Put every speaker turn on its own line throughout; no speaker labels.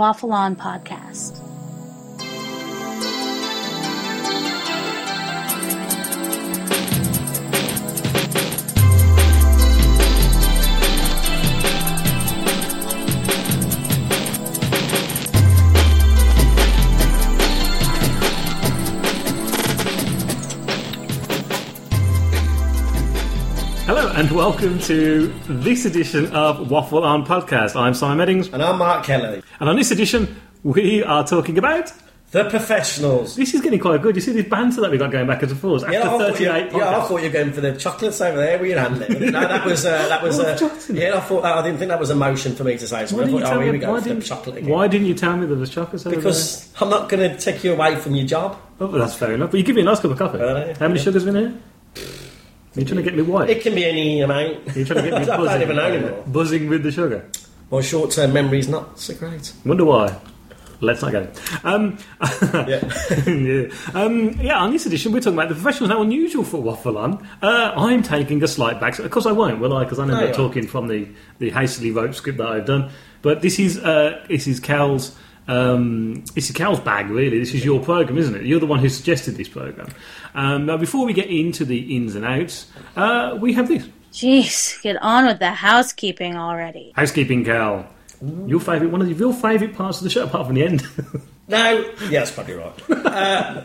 is Waffle On Podcast.
Hello and welcome to this edition of Waffle On Podcast. I'm Simon Eddings,
And I'm Mark Kelly.
And on this edition, we are talking about.
The professionals.
This is getting quite good. You see this banter that we got going back and forth after
Yeah, I, thought you,
38
yeah, I thought you were going for the chocolates over there with your hand. there. No, that was uh, that was uh, yeah. I thought I didn't think that was a motion for me to say. So
Why
I thought, oh, here
me-
we go for the
didn't-
chocolate again.
Why didn't you tell me there was chocolates over
Because I'm not going to take you away from your job.
Oh, well, that's fair enough. But you give me a nice cup of coffee.
Uh.
How many sugars in here? Are you trying to get me white?
It can be any amount.
Are you trying to get me buzzing?
I don't even know anymore.
Buzzing with the sugar.
My short-term memory is not so great.
Wonder why. Let's not go. Um,
Yeah.
yeah. Um, yeah, on this edition, we're talking about the professionals. Now, unusual for Waffle On. Uh, I'm taking a slight back. Of course, I won't, will I? Because I know
No,
I'm
you
talking from the, the hastily wrote script that I've done. But this is uh, this is Cal's. Um, this is Cal's bag, really. This is your program, isn't it? You're the one who suggested this program. Um, now, before we get into the ins and outs, uh, we have this
Jeez, get on with the housekeeping already.
housekeeping, Cal. Your favourite, one of your favourite parts of the show, apart from the end.
No, yeah, that's probably right. Uh,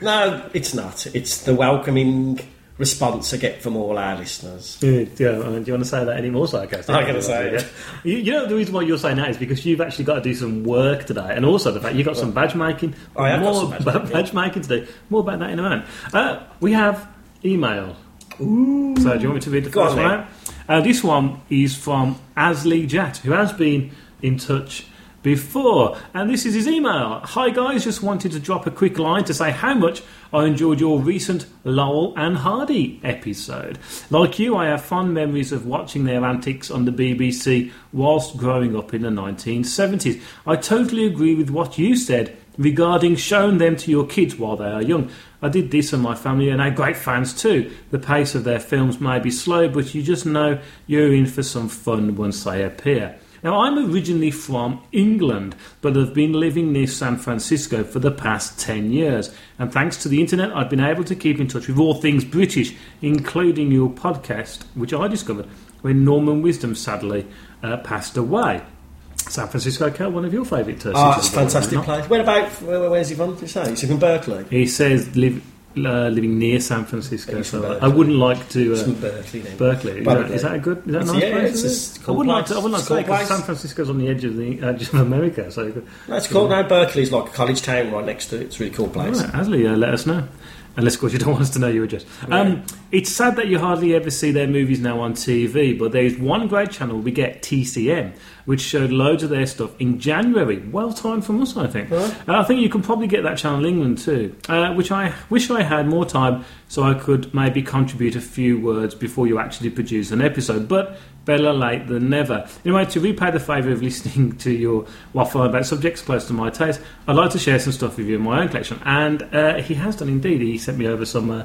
no, it's not. It's the welcoming response I get from all our listeners.
Yeah, yeah, uh, do you want to say that anymore, sarcastic?
I'm gonna say it.
Yeah. You, you know the reason why you're saying that is because you've actually got to do some work today, and also the fact you've got some badge making.
I have got
more
some badge
ba-
making.
badge making to do. More about that in a moment. Uh, we have email. So do you want me to read the first
on,
one out? Uh, this one is from Asley Jatt, who has been in touch before. And this is his email. Hi guys, just wanted to drop a quick line to say how much I enjoyed your recent Laurel and Hardy episode. Like you, I have fond memories of watching their antics on the BBC whilst growing up in the 1970s. I totally agree with what you said regarding showing them to your kids while they are young. I did this and my family and are great fans too. The pace of their films may be slow, but you just know you're in for some fun once they appear. Now, I'm originally from England, but have been living near San Francisco for the past 10 years. And thanks to the internet, I've been able to keep in touch with all things British, including your podcast, which I discovered when Norman Wisdom sadly uh, passed away. San Francisco, Cal, one of your favourite
Oh,
cities
it's a fantastic place. Where about? Where, where's he from? Did you say? He's from Berkeley.
He says live, uh, living near San Francisco, so I wouldn't like to. Uh,
from Berkeley. Then.
Berkeley. Is that, is that a good? Is that a
It's-
nice
yeah,
place?
it's a
it?
cool
I wouldn't like
place.
to. I wouldn't like to say because. San Francisco's on the edge of the edge of America. So,
No, cool. No, Berkeley's like a college town right next to it. It's a really cool place.
Right, Asley, uh, let us know. Unless, of course, you don't want us to know your address. Um, it's sad that you hardly ever see their movies now on TV, but there's one great channel we get, TCM, which showed loads of their stuff in January. Well timed from us, I think. Uh, I think you can probably get that channel in England too, uh, which I wish I had more time so I could maybe contribute a few words before you actually produce an episode. But better late than never. Anyway, to repay the favour of listening to your waffle about subjects close to my taste, I'd like to share some stuff with you in my own collection. And uh, he has done indeed. He sent me over some uh,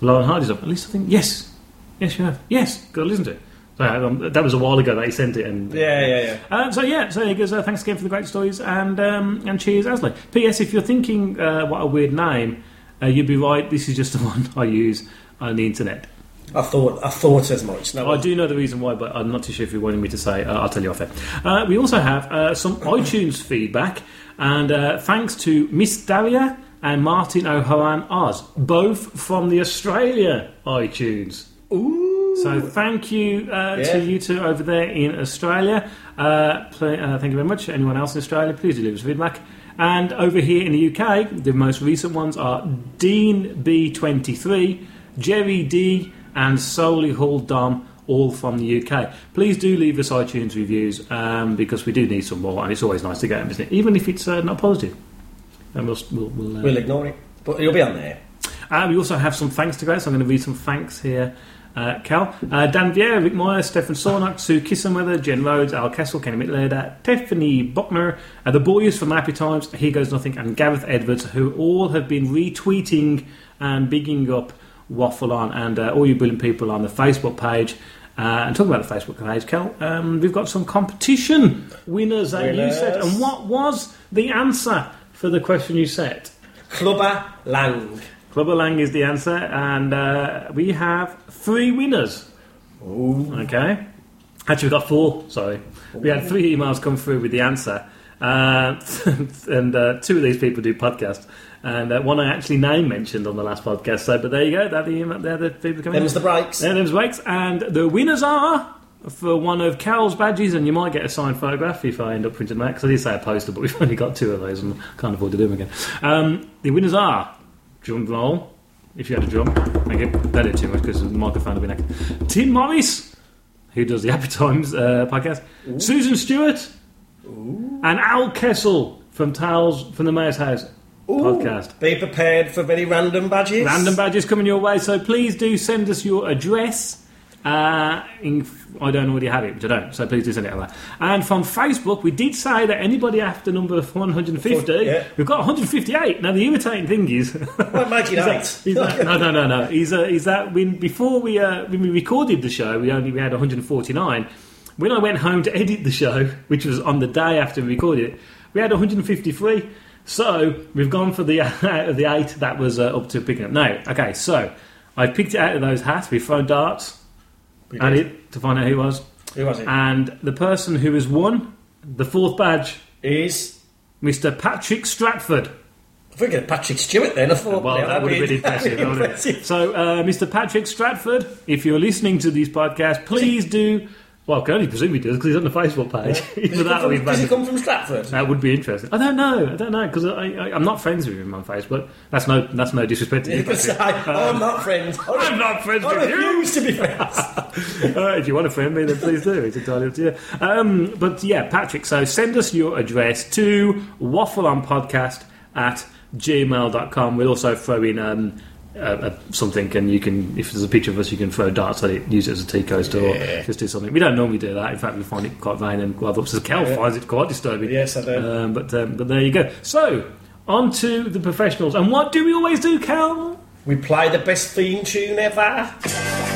Lauren Hardy stuff. At least I think, yes, yes, you have. Yes, got to listen to it. So, um, that was a while ago that he sent it. And
Yeah, yeah, yeah.
uh, so yeah, so he goes, uh, thanks again for the great stories and um, and cheers, Asley. P.S. If you're thinking uh, what a weird name, uh, you'd be right. This is just the one I use on the internet.
I thought I thought as much. No,
I do know the reason why, but I'm not too sure if you wanted me to say. Uh, I'll tell you off air. Uh, we also have uh, some iTunes feedback, and uh, thanks to Miss Daria and Martin O'Horan Oz, both from the Australia iTunes.
Ooh.
So thank you uh,
Yeah.
to you two over there in Australia. Uh, pl- uh, thank you very much. Anyone else in Australia, please do leave us feedback. And over here in the UK, the most recent ones are Dean B23, Jerry D, and Solely Hall Dom, all from the UK. Please do leave us iTunes reviews um, because we do need some more, and it's always nice to get them, isn't it? Even if it's uh, not positive. And we'll, we'll, we'll, uh,
We'll ignore it, but it'll be on there.
uh, we also have some thanks to go, so I'm going to read some thanks here. Uh, Cal, uh, Dan Vieira, Rick Moyer, Stefan Sornock, Sue Kissenweather, Jen Rhodes, Al Kessel, Kenny Mittler, Tiffany Buckner, uh, the boys from Happy Times, Here Goes Nothing, and Gareth Edwards, who all have been retweeting and bigging up Waffle On, and uh, all you brilliant people on the Facebook page. Uh, and talking about the Facebook page, Cal, um, we've got some competition winners that you set. And what was the answer for the question you set?
Clubber Lang.
Clubber Lang is the answer, and uh, we have three winners. Okay. Actually, we got four. Sorry, we had three emails come through with the answer, uh, and uh, two of these people do podcasts, and uh, one I actually name mentioned on the last podcast. So, but there you go. They're the, email, they're the people coming.
Them's the breaks.
Yeah, them's breaks, and the winners are. For one of Carol's badges, and you might get a signed photograph if I end up printing that. Because I did say a poster, but we've only got two of those, and can't afford to do them again. Um, the winners are drum roll. If you had a drum, thank you. That did too much because the microphone would be next. Tim Morris, who does the Happy Times uh, podcast. Susan Stewart, and Al Kessel from Tales from the Mayor's House podcast.
Be prepared for very random badges.
Random badges coming your way, so please do send us your address. Uh, in, I don't already have it, which I don't, so please do send it over. And from Facebook, we did say that anybody after number 150,
Yeah.
we've got 158. Now, the irritating thing is,
Might make it
Is that-
eight.
that- no, no, no, no. Is, uh, is that when before we uh, when we recorded the show, we only we had 149. When I went home to edit the show, which was on the day after we recorded it, we had 153. So we've gone for the out of the eight that was uh, up to picking up. No, okay. So I picked it out of those hats. We've thrown darts
Did.
it to find out who was,
Who was it?
and the person who has won the fourth badge,
Is
Mr. Patrick Stratford.
I think Patrick Stewart then. I thought
Well,
yeah,
that would have been impressive.
be
that would have been-
impressive.
So, uh, Mr. Patrick Stratford, if you're listening to these podcasts, please do. Well, I can only presume he does because he's on the Facebook page.
Does he,
that
come from, does he come from Stratford?
That would be interesting. I don't know. I don't know because I, I, I'm not friends with him on Facebook. That's no. That's no disrespect to you.
You could say,
Patrick.
I'm not friends.
I'm not friends
I
with you.
refuse to be friends.
Uh, if you want to friend me, then please do. It's entirely up to you. Um, but yeah, Patrick, so send us your address to waffleonpodcast at gmail.com. We'll also throw in um, uh, uh, something, and you can, if there's a picture of us, you can throw darts at it, use it as a tea coaster, or just do something. We don't normally do that. In fact, we find it quite vain and quite upset. Kel finds it quite disturbing.
Yes, I do.
Um, but, um, but there you go. So, on to the professionals. And what do we always do, Cal?
We play the best theme tune ever.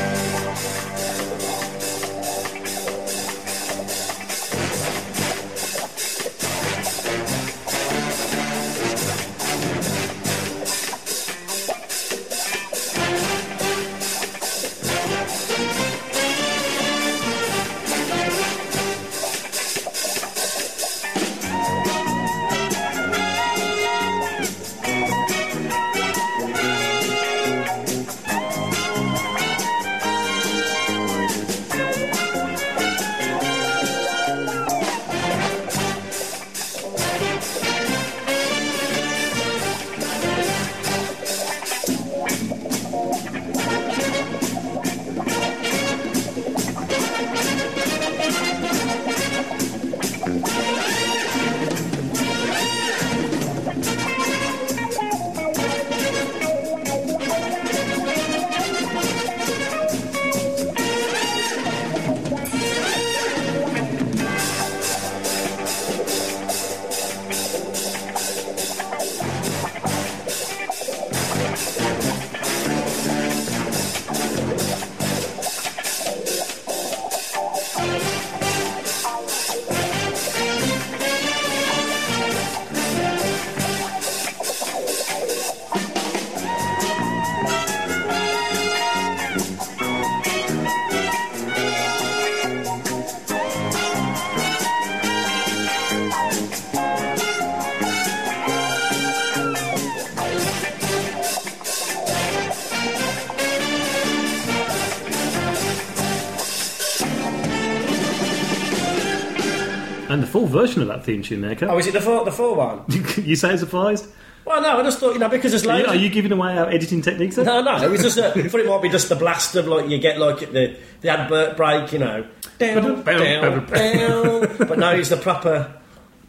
Version of that theme tune there, Cal.
Oh, is it the four, the four one?
you say surprised?
Well, no, I just thought, you know, because there's
Are you,
loads
are you giving away our editing techniques then?
No, no, it was just. A, I thought it might be just the blast of like you get like the the advert break, you know, down, down, down. But no, it's the proper,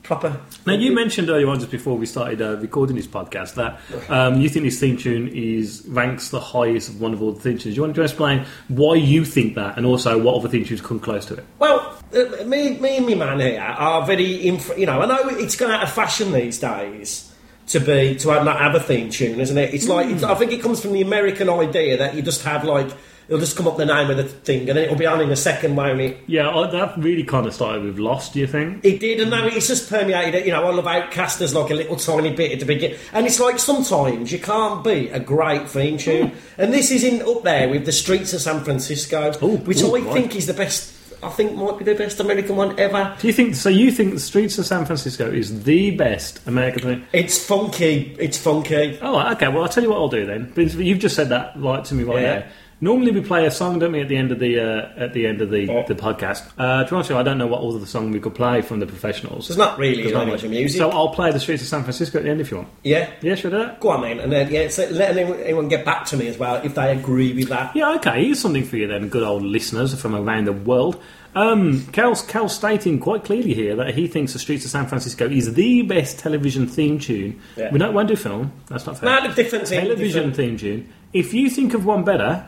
proper.
Now, you mentioned earlier on, just before we started uh, recording this podcast, that um, you think this theme tune is ranks the highest of one of all the theme tunes. Do you want to explain why you think that, and also what other theme tunes come close to it?
Well, uh, Uh, me, me and my man here are very, inf- you know, I know it's gone out of fashion these days to be to have, not have a theme tune, isn't it? It's like it's, mm. I think it comes from the American idea that you just have like it'll just come up the name of the thing, and then it'll be on in a second, won't it?
Yeah, that really kind of started with Lost. Do you think?
It did, and now it's just permeated it. You know, I love Outcast as like a little tiny bit at the beginning, and it's like sometimes you can't beat a great theme tune, and this is in up there with the Streets of San Francisco,
Ooh,
which
ooh,
I
right.
think is the best. I think might be the best American one ever.
Do you think so? You think the Streets of San Francisco is the best American thing?
It's funky. It's funky.
Oh, okay. Well, I'll tell you what I'll do then. But You've just said that right to me right
Yeah.
now. Normally we play a song, don't we, at the end of the uh, at the end of the,
Oh.
the podcast. Uh, to be honest, with you, I don't know what other song we could play from the professionals.
There's not really
There's not
much music.
So I'll play the Streets of San Francisco at the end if you want.
yeah.
Yeah, should I do that?
Go on, then, and then yeah, so let anyone, anyone get back to me as well if they agree with that.
Yeah, okay. Here's something for you then, good old listeners from around the world. Um, Cal's, Cal's stating quite clearly here that he thinks The Streets of San Francisco is the best television theme tune.
Yeah.
We don't won't do film. That's not fair.
No, the difference
television
different-
theme tune. If you think of one better,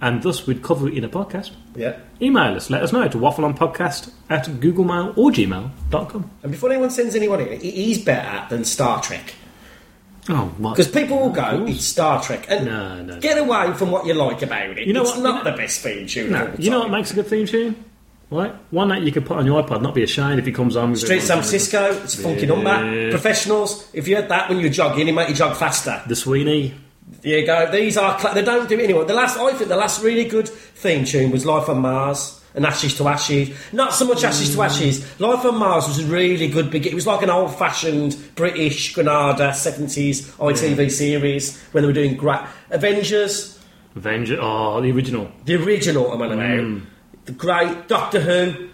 and thus we'd cover it in a podcast,
Yeah.
email us. Let us know to waffleonpodcast at googlemail or gmail.com.
And before anyone sends anyone in, he- he's better than Star Trek.
Oh, what?
Because people will go, it's Star Trek. And
No, no.
get away from what you like about it.
You know
it's
what-
not
you know-
the best theme tune.
No,
of all
you know what makes a good theme tune? Right? One that you can put on your iPod, not be ashamed if he comes on with
Street. San Francisco, it's a funky number. Professionals, if you had that when you were jogging, it make you jog faster.
The Sweeney.
There you go. These are cla they don't do it anymore. The last I think the last really good theme tune was Life on Mars and Ashes to Ashes. Not so much Ashes to Ashes. Life on Mars was a really good big. It was like an old fashioned British Granada seventies ITV series when they were doing great Avengers.
Avenger. Oh, the original.
The original I'm on about.
Mm.
The great Doctor Who.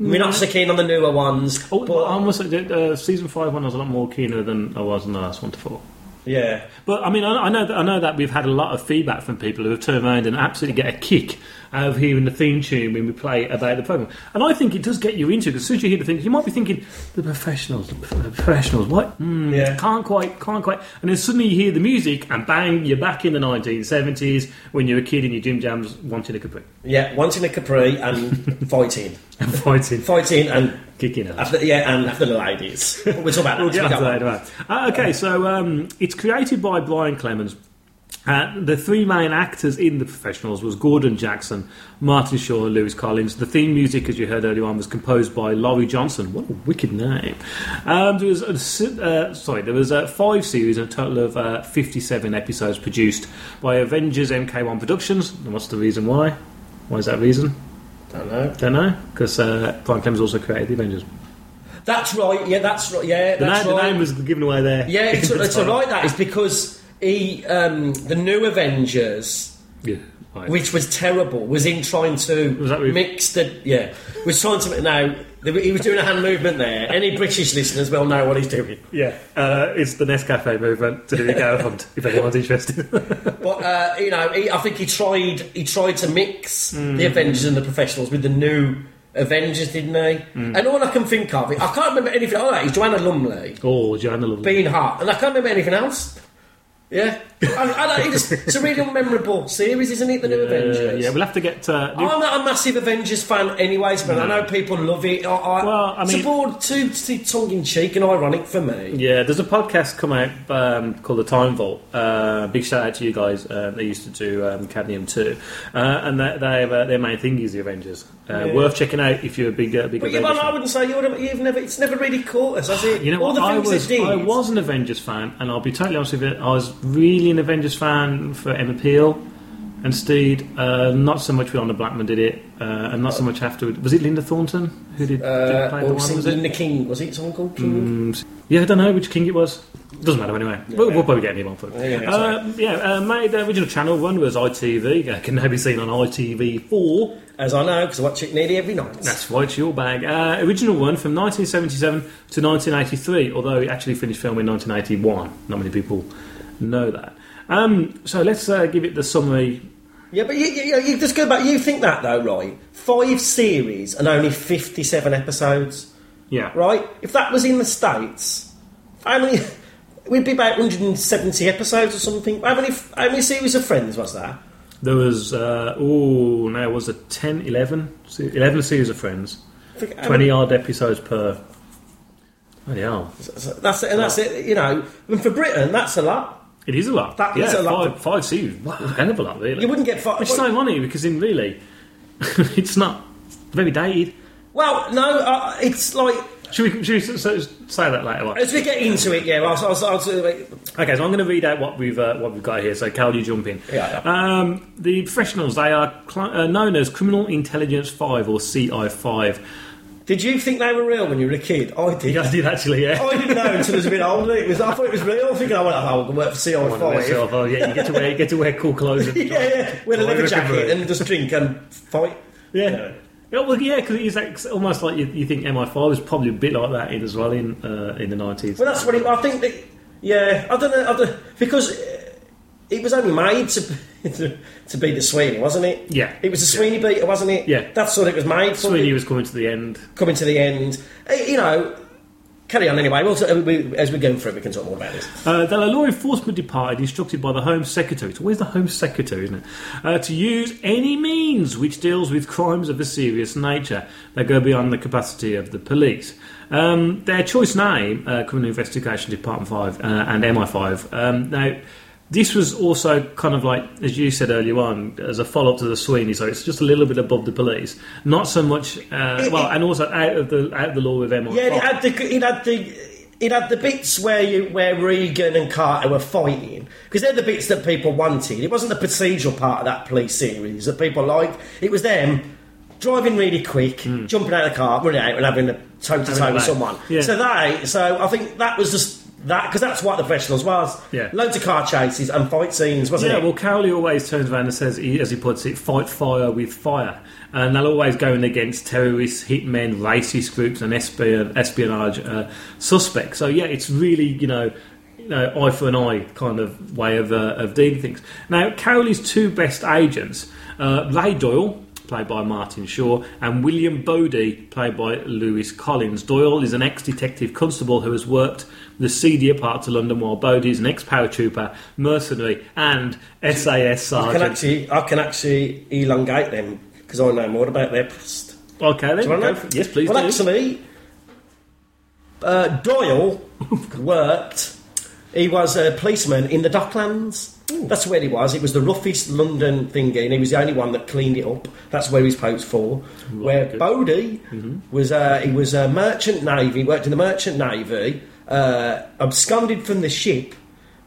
We're not so keen on the newer ones.
Oh,
but
I say, uh, season five one I was a lot more keener than I was in the last one to four.
Yeah.
But I mean, I, know that I know that we've had a lot of feedback from people who have turned around and absolutely get a kick of hearing the theme tune when we play about the program. And I think it does get you into it. As soon as you hear the thing, you might be thinking, "The professionals, the professionals, what? Mm,
Yeah.
can't quite, can't quite." And then suddenly you hear the music, and bang, you're back in the 1970s when you're a kid in your gym jams wanting a capri
Yeah, in a Capri and fighting.
and fighting,
Fighting and
kicking ass.
after, yeah, and after the ladies. We'll talk about that.
We'll get that
want-
in a minute. Uh, okay, so um, it's created by Brian Clemens. Uh, the three main actors in The Professionals was Gordon Jackson, Martin Shaw, and Lewis Collins. The theme music, as you heard earlier on, was composed by Laurie Johnson. What a wicked name! Um, there was a, uh, sorry, there was uh, five series and a total of uh, fifty-seven episodes produced by Avengers MK1 Productions. And what's the reason why? Why is that reason?
Don't know.
Don't know. Because uh, Brian Clemens also created the Avengers.
That's right. Yeah, that's right. Yeah,
The,
that's
name, the name was given away there.
yeah, it's, it's all right. That is because he, um, the new Avengers,
Yeah, right.
which was terrible, was in trying to mix the yeah, was trying to now. He was doing a hand movement there. Any British listeners will know what he's doing.
Yeah, uh, it's the Nescafe movement to do the go hunt, if anyone's interested.
But uh, you know, he, I think he tried. He tried to mix
Mm.
the Avengers and the Professionals with the new Avengers, didn't he?
Mm.
And all I can think of, I can't remember anything. Oh, he's Joanna Lumley.
oh, Joanna Lumley.
being hot, and I can't remember anything else. Yeah, I, I don't, it just, it's a really memorable series, isn't it? The new Avengers.
yeah, we'll have to get. Uh,
I'm not a massive Avengers fan, anyways, but I know people love it. I, I,
Well, I mean-
it's a board too, too tongue in cheek and ironic for me.
yeah, there's a podcast come out um, called The Time Vault. Uh, big shout out to you guys. Uh, they used to do um, Cadmium 2. Uh, and they, they have, uh, their main thing is the Avengers. Uh,
Yeah.
Worth checking out if you're a big, uh, big
But
Avengers
but I wouldn't say you're, you've never. It's never really caught us, has it?
You know
All
what?
the
I was. I was an Avengers fan, and I'll be totally honest with you. I was really an Avengers fan for Emma Peel and Steed. Uh, not so much Honor Blackman did it, uh, and not so much afterward. Was it Linda Thorson who did, did
Uh,
play
or
the
was
one?
it
Was it?
Linda King? Was it someone called King?
Mm, yeah, I don't know which king it was. Doesn't matter anyway. We'll, we'll probably get anyone for it.
Yeah, yeah,
uh, yeah uh, made the original channel one was ITV. Uh, can now be seen on ITV4.
As I know, because I watch it nearly every night.
That's right, it's your bag. Uh, original one from 1977 to 1983, although it actually finished filming in 1981. Not many people know that. Um, so let's uh, give it the summary.
Yeah, but you, you, you just go back. You think that though, right? Five series and only fifty-seven episodes,
Yeah.
right? If that was in the states, how many? We'd be about 170 episodes or something. How many? How many series of Friends was that?
There was, uh, oh, no, it was a 10, 11, 11 series of Friends,
think-
20
many-
odd episodes per. Oh, yeah.
That's it, and that's it. You know, and for Britain, that's a lot.
It is a lot.
That
yeah,
is a lot.
Five, five seasons. Wow, a hell of a lot, really.
You wouldn't get five.
Which is so funny because in really, it's not very dated.
Well, no, uh, it's like
Should we, should we say that later on?
as we get into it, yeah. I'll, I'll, I'll,
Okay, so I'm going to read out what we've uh, what we've got here. So, Cal, you jump in.
Yeah,
Um, the professionals they are cl- uh, known as Criminal Intelligence Five or CI Five.
Did you think they were real when you were a kid? I did.
I did actually, yeah.
I didn't know until I was a bit older. It was, I thought it was real. I think I went, oh, I'll work for CI
One of those
Five.
oh, yeah, you get to wear you get to wear cool clothes.
Yeah, yeah. Wear a leather jacket and just drink and fight.
Yeah. Yeah, well, yeah, because it's like, almost like you, you think MI5 was probably a bit like that in as well in uh, in the nineties.
Well, that's what it, I think. That, yeah, I don't know I don't, because it was only made to, to to be the Sweeney, wasn't it?
Yeah.
it was the Sweeney beater, wasn't it?
Yeah.
that's what it was made for.
Sweeney was coming to the end.
coming to the end. Uh, You know, carry on anyway. We'll, t- we, as we go through, we can talk more about this.
Uh, the law enforcement departed, instructed by the Home Secretary, it's always the Home Secretary, isn't it, uh, to use any means which deals with crimes of a serious nature that go beyond the capacity of the police. Um, their choice name, uh, Criminal Investigation Department 5 uh, and MI5, um, now, this was also kind of like, as you said earlier on, as a follow up to the Sweeney, so it's just a little bit above the police. Not so much, uh, well, and also out of the out of the law with MI5.
Yeah, it had the it had the it had the bits where you where Regan and Carter were fighting because they're the bits that people wanted. It wasn't the procedural part of that police series that people liked. It was them driving really quick, jumping out of the car, running out, and having a toe to toe with someone.
Yeah.
So they, so I think that was just that because that's what the professionals was.
Yeah.
loads of car chases and fight scenes, wasn't
Yeah,
it?
well, Cowley always turns around and says, he, as he puts it, fight fire with fire. And they're always going against terrorists, hitmen, racist groups, and espion- espionage uh, suspects. So, yeah, it's really, you know, you know, eye for an eye kind of way of, uh, of dealing things. Now, Cowley's two best agents, uh, Ray Doyle, played by Martin Shaw, and William Bodie, played by Lewis Collins. Doyle is an ex-detective constable who has worked the seedier parts of London, while Bodie is an ex-paratrooper, mercenary, and SAS
I can actually, I can actually elongate them because I know more about their past.
Okay, then.
Do you want to know?
yes, please
Well,
do.
actually, uh, Doyle worked. He was a policeman in the Docklands. That's where he was. It was the roughest London thingy, and he was the only one that cleaned it up. That's where he's posed for. where
good.
Bodie was, uh, he was a merchant navy. Worked in the merchant navy. Uh, absconded from the ship,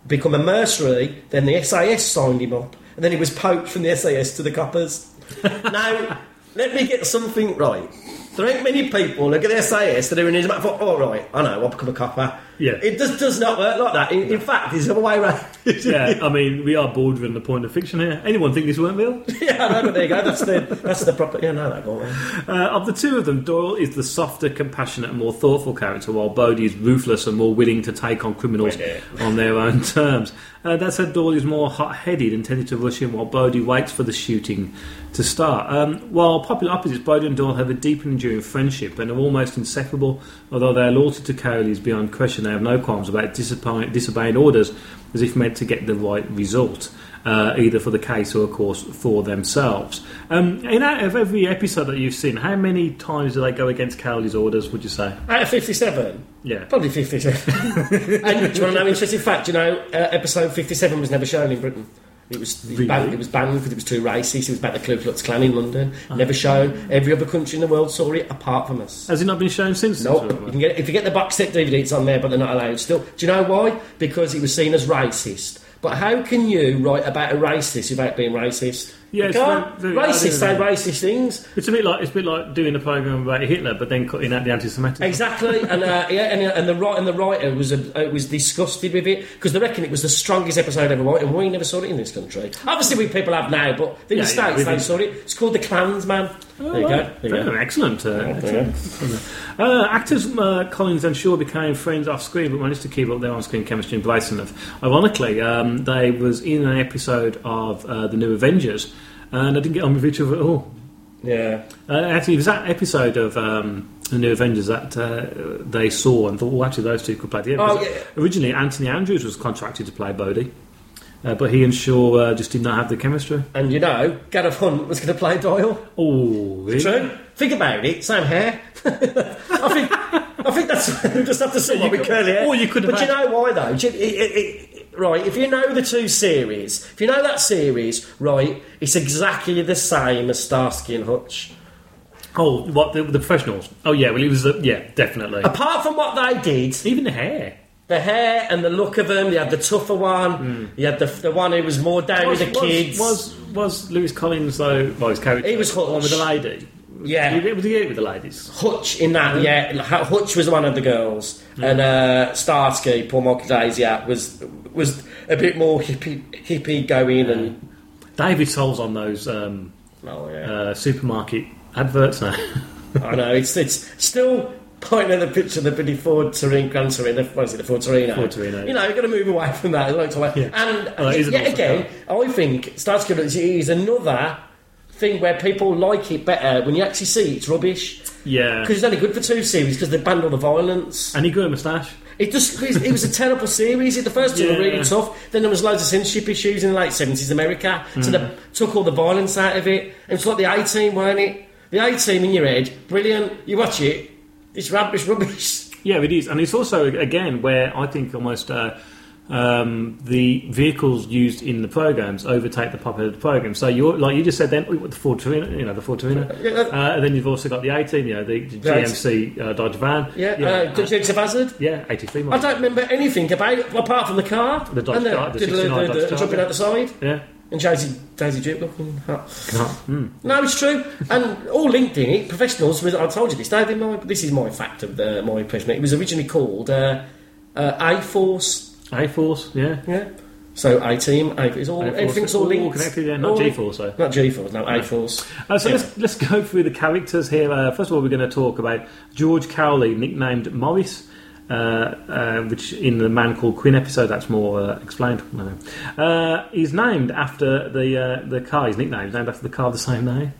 become a mercenary. Then the SAS signed him up, and then he was poached from the SAS to the coppers. now, let me get something right. There ain't many people look at the SAS that are in his mouth. All right, I know. I'll become a copper.
Yeah.
it just does not work like that. In, in fact, it's the other way around.
yeah, I mean, we are bordering the point of fiction here. Anyone think this weren't real?
yeah, know, but there you go. That's the that's the proper. Yeah, no, that go on.
Uh, of the two of them, Doyle is the softer, compassionate, and more thoughtful character, while Bodie is ruthless and more willing to take on criminals on their own terms. Uh, that said, Doyle is more hot-headed and tended to rush in, while Bodie waits for the shooting to start. Um, while popular opposites, Bodie and Doyle have a deep and enduring friendship and are almost inseparable. Although their loyalty to Cowley is beyond question, they have no qualms about disobeying, disobeying orders as if meant to get the right result. Uh, either for the case or, of course, for themselves. Um, in out of every episode that you've seen, how many times do they go against Cowley's orders? Would you say?
Out of fifty-seven,
Yeah.
probably fifty-seven. and do you want to know an interesting fact? You know, uh, episode fifty-seven was never shown in Britain. It was
Really?
banned. It was banned because it was too racist. It was about the Ku Klux Klan in London. Ah. Never shown. Every other country in the world saw it apart from us.
Has it not been shown since?
No, you can get if you get the box set DVD, it's on there, but they're not allowed. Still, do you know why? Because it was seen as racist. But how can you write about a racist without being racist?
Yeah, it's
can't.
very- very-
Racists say
I don't know.
racist things.
It's a bit like it's a bit like doing a program about Hitler, but then cutting out the anti-Semitic.
Exactly, and uh, yeah, and, uh, and the right and the writer was uh, was disgusted with it because they reckon it was the strongest episode ever written. And we never saw it in this country. Obviously, we people have now, but in
Yeah,
the
yeah,
states
we've
they saw it. It's called the Klansman. there you go. There you
Oh,
go.
excellent. Uh,
you.
Uh, actors uh, Collins and Shaw became friends off screen, but managed to keep up their on-screen chemistry in Bracenough. Ironically, um, they was in an episode of uh, the New Avengers, and I didn't get on with each other at all.
Yeah.
Uh, actually, it was that episode of um, the New Avengers that uh, they saw and thought, "Well, actually, those two could play together."
Oh, yeah.
Originally, Anthony Andrews was contracted to play Bodie, uh, but he and Shaw uh, just did not have the chemistry.
And you know, Gareth Hunt was going to play Doyle.
Oh, really?
True. Think about it. Same hair. I think. I think that's we just have to see what we curly hair.
or you could
But you know why though? It, it, it, right, if you know the two series, if you know that series, right, it's exactly the same as Starsky and Hutch.
Oh, what the, the professionals? Oh yeah, well he was uh, yeah definitely.
Apart from what they did,
Even the hair.
the hair and the look of them, you had the tougher one, you had the, the one who was more down with the kids.
was was Lewis Collins though? Well, his character.
He was
the one with the lady.
Yeah.
He- was he it with the ladies?
Hutch in that, yeah. Hutch was one of the girls, and uh, Starsky, Paul Michael Daisiak, was was a bit more hippie, hippie going, and
David Soul's on those um,
oh yeah,
uh, supermarket adverts now.
I know it's it's still pointing at the picture of the Billy Ford Torino, Gran Torino, what is it, the Ford Torino?
Ford Torino.
You know, you've got to move away from that. Like to
Yeah.
And
Oh, it is an
yet
awesome
again, I think Starsky is another thing where people like it better when you actually see it's rubbish.
yeah,
Because it's only good for two series because they banned all the violence.
and he grew a moustache.
It just it was, a terrible series. The first two were really tough. Then there was loads of censorship issues in the late seventies America, so
Mm.
they took all the violence out of it. And it's like the A Team, weren't it? The A Team in your head, brilliant. You watch it, it's rubbish, rubbish.
Yeah, it is, and it's also again where I think almost uh, um, the vehicles used in the programs overtake the popular programs. So you're like you just said then the Ford Torino, you know the Ford Torino, uh, and then you've also got the 18, you know the, the GMC uh, Dodge van.
Yeah,
yeah,
uh, Dukes of Hazzard.
yeah, 83
I don't remember anything about it apart from the car.
The Dodge
and
Charger, the
diddle-
69
the-
Dodge
the- jumping out the side.
Yeah,
And Daisy, Daisy Duke looking hot.
Mm.
No, it's true. And all linked in it, professionals, I told you this, David, my, this is my fact of the, my impression. It was originally called uh, uh, A-Force.
A Force, yeah.
Yeah. So A Team, A, it's all,
A-Force,
everything's all linked.
connected, yeah, not
All-
G Force though.
Not G Force, no, A Force.
Uh, so
Yeah.
let's let's go through the characters here. Uh, first of all, we're going to talk about George Cowley, nicknamed Morris, uh, uh, which in the Man Called Quinn episode that's more uh, explained. No. Uh, he's named after the uh, the car. His nickname is named after the car of the same name.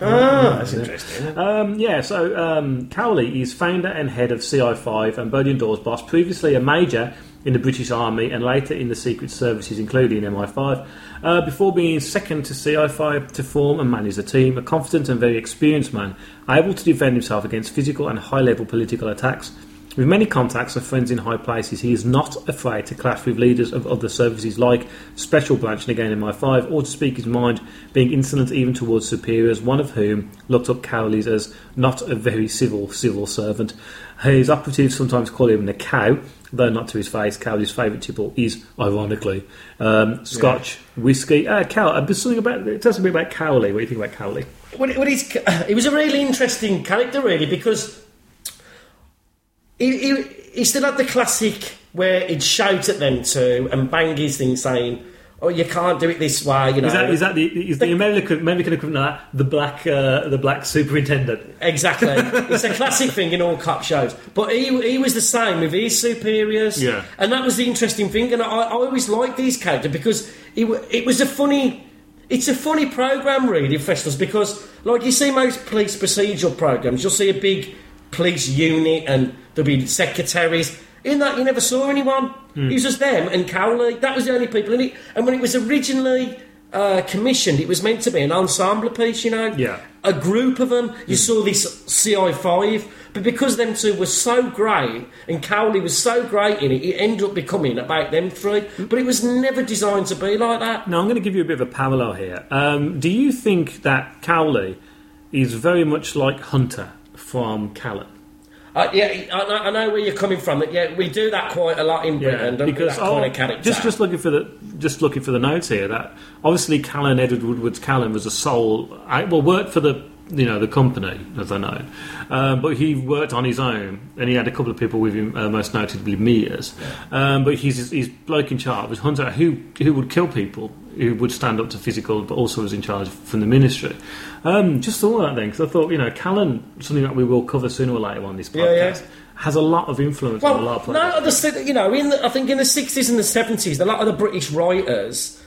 Ah, that's interesting.
Um, yeah, so um, Cowley is founder and head of CI5 and Bodian Doors boss, previously a major in the British Army and later in the Secret Services, including MI5. Uh, before being second to CI5 to form and manage the team, a confident and very experienced man, able to defend himself against physical and high level political attacks. With many contacts and friends in high places, he is not afraid to clash with leaders of other services like Special Branch and again MI5, or to speak his mind, being insolent even towards superiors, one of whom looked up Cowley's as not a very civil civil servant. His operatives sometimes call him the cow, though not to his face. Cowley's favourite tipple is, ironically, um, Scotch whiskey. Uh, Cow, uh, there's something about, tell us a bit about Cowley. What do you think about Cowley?
Well, it, well, he's, he was a really interesting character, really, because he, he, he still had the classic where he'd shout at them too and bang his thing saying, "Oh, you can't do it this way," you know.
Is that, is that the, is the American, American equivalent of that, the black, uh, the black superintendent?
Exactly. it's a classic thing in all cop shows. But he, he was the same with his superiors.
Yeah.
And that was the interesting thing. And I, I always liked these characters because it, it was a funny. It's a funny program, really, Festivals, because, like you see most police procedural programs, you'll see a big police unit and there'll be secretaries. In that, you never saw anyone.
Hmm.
It was just them and Cowley. That was the only people in it. And when it was originally uh, commissioned, it was meant to be an ensemble piece, you know?
Yeah.
a group of them. You saw this CI5, but because them two were so great and Cowley was so great in it, it ended up becoming about them three. But it was never designed to be like that.
Now, I'm going to give you a bit of a parallel here. Um, do you think that Cowley is very much like Hunter from Callan?
Uh, yeah, I know, I know where you're coming from. Yeah, we do that quite a lot in Britain. we,
because
that kind of character.
just just looking for the just looking for the notes here that obviously Callan Edward Woodward's Callan was a sole I, well worked for the you know the company as I know, um, but he worked on his own and he had a couple of people with him, uh, most notably Meres. Um, but he's he's bloke in charge was Hunter who who would kill people who would stand up to physical, but also was in charge from the ministry. Um, just thought that then because I thought you know Callan something that we will cover sooner or later on this podcast.
yeah.
Has a lot of influence on a lot of
Well,
players.
no, I you know, in the, I think in the 60s and the 70s, a lot of the British writers,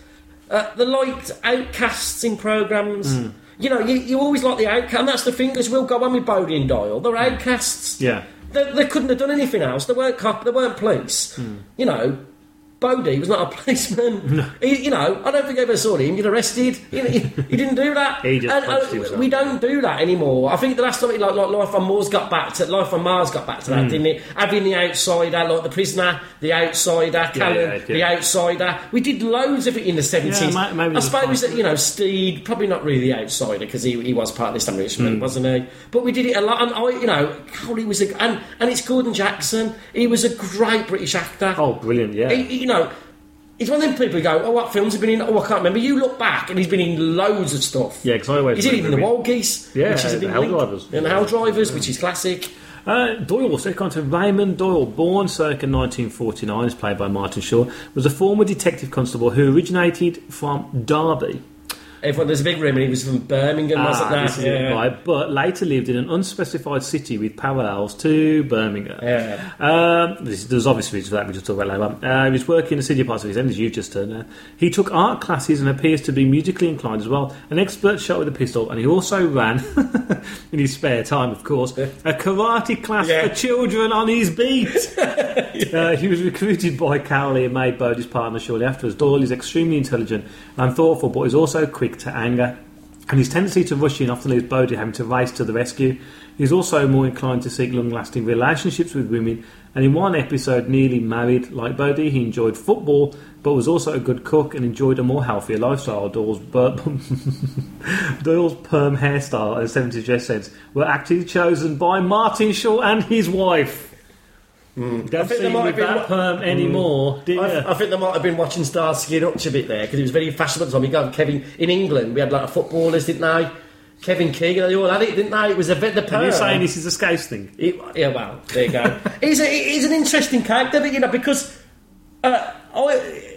uh, they liked outcasts in programmes.
Hmm.
You know, you, you always like the outcast, and that's the thing, as we'll go on with Bodie and Doyle, they're outcasts.
Yeah.
They, they couldn't have done anything else. They weren't cop, they weren't police.
Hmm.
You know, Bodie was not a policeman. He, you know, I don't think I ever saw him get arrested. He, he, he didn't do that.
He just
And, uh,
himself.
we don't do that anymore. I think the last time, it, like, like Life on Mars got back to Life on Mars got back to that, didn't it? Having the outsider, like the prisoner, the outsider, Callan,
yeah, yeah.
the outsider. We did loads of it in the seventies.
Yeah,
I suppose that you know Steed, probably not really the outsider because he, he was part of the establishment,
Hmm.
wasn't he? But we did it a lot, and I, you know, he was a and and it's Gordon Jackson. He was a great British actor.
Oh, brilliant! Yeah.
You know, he's one of them people who go, "Oh, what films have been in? Oh, I can't remember." You look back, and he's been in loads of stuff.
Yeah, 'cause I always
he's in even the. Wild Geese,
Yeah,
which is a
the
big
Hell
link.
Drivers.
and the Hell Drivers, which is classic.
Uh, Doyle, second on to Raymond Doyle, born circa 1949, is played by Martin Shaw, was a former detective constable who originated from Derby.
Everyone, there's a big rumour he was from Birmingham, wasn't
Ah,
there?
this is it, right, but later lived in an unspecified city with parallels to Birmingham.
Yeah.
Um, this, there's obvious reasons for that, we just talk about later. Uh, he was working in the city parts of his end, as you just turned there. He took art classes and appears to be musically inclined as well. An expert shot with a pistol, and he also ran, in his spare time, of course, a karate class
Yeah.
for children on his beat. uh, he was recruited by Cowley and made Bodie's partner shortly afterwards. Doyle is extremely intelligent and thoughtful, but is also quick to anger. And his tendency to rush in often leaves Bodie having to race to the rescue. He's also more inclined to seek long lasting relationships with women, and in one episode, nearly married. Like Bodie, he enjoyed football, but was also a good cook and enjoyed a more healthier lifestyle. Doyle's, bur- Doyle's perm hairstyle and 70s dress sense were actually chosen by Martin Shaw and his wife. Don't
think
see
there might
with
have been
perm anymore, you?
I, I think they might have been watching Starsky and Hutch a bit there because it was very fashionable at the time. You got Kevin in England. We had like a footballers, didn't they? Kevin Keegan, they all had it, didn't they? It was a bit the perm.
You're saying this is a Scouse thing?
It- yeah, well, there you go. he's, a, he's an interesting character, but you know, because uh, I,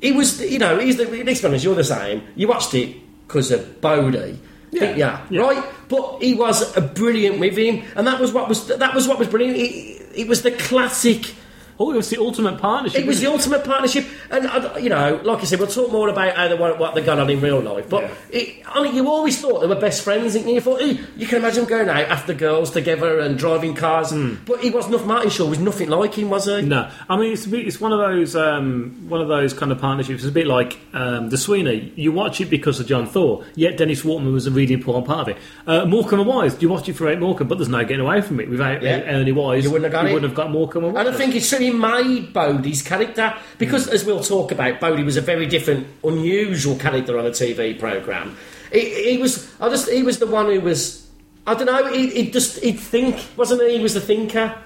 he was, you know, he's the. next one. you're the same. You watched it because of Bodie, yeah,
Yeah. Yeah.
right? But he was a brilliant with him, and that was what was that was what was brilliant. It, it was the classic.
Oh, it was the ultimate partnership.
It was the ultimate partnership, and I, you know, like I said, we'll talk more about how they what, what they got on in real life. But
Yeah.
it, I mean, you always thought they were best friends, didn't you? You thought, "Hey, you can imagine going out after girls together and driving cars. But he was nothing. Martin Shaw was nothing like him, was he?
No, I mean it's a bit, it's one of those um, one of those kind of partnerships. It's a bit like um, the Sweeney. You watch it because of John Thaw, yet Dennis Waterman was a really important part of it. Uh, Morecambe and Wise. You watch it for Eric Morecambe, but there's no getting away from it without
Yeah.
Ernie Wise.
You wouldn't have got
you wouldn't have got Morecambe and Wise.
And I think it's really made Bodie's character because, hmm. as we'll talk about, Bodie was a very different, unusual character on a TV program. He, he was, I just, he was the one who was, I don't know, he, he just, he'd think, wasn't he? He was the thinker.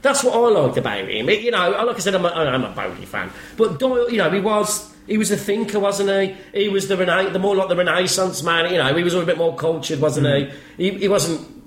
That's what I liked about him. It- you know, like I said, I'm a, I'm a Bodie fan, but Doyle, you know, he was. He was a thinker, wasn't he? He was the rena- the more like the Renaissance man. You know, he was a bit more cultured, wasn't hmm. he? he? He wasn't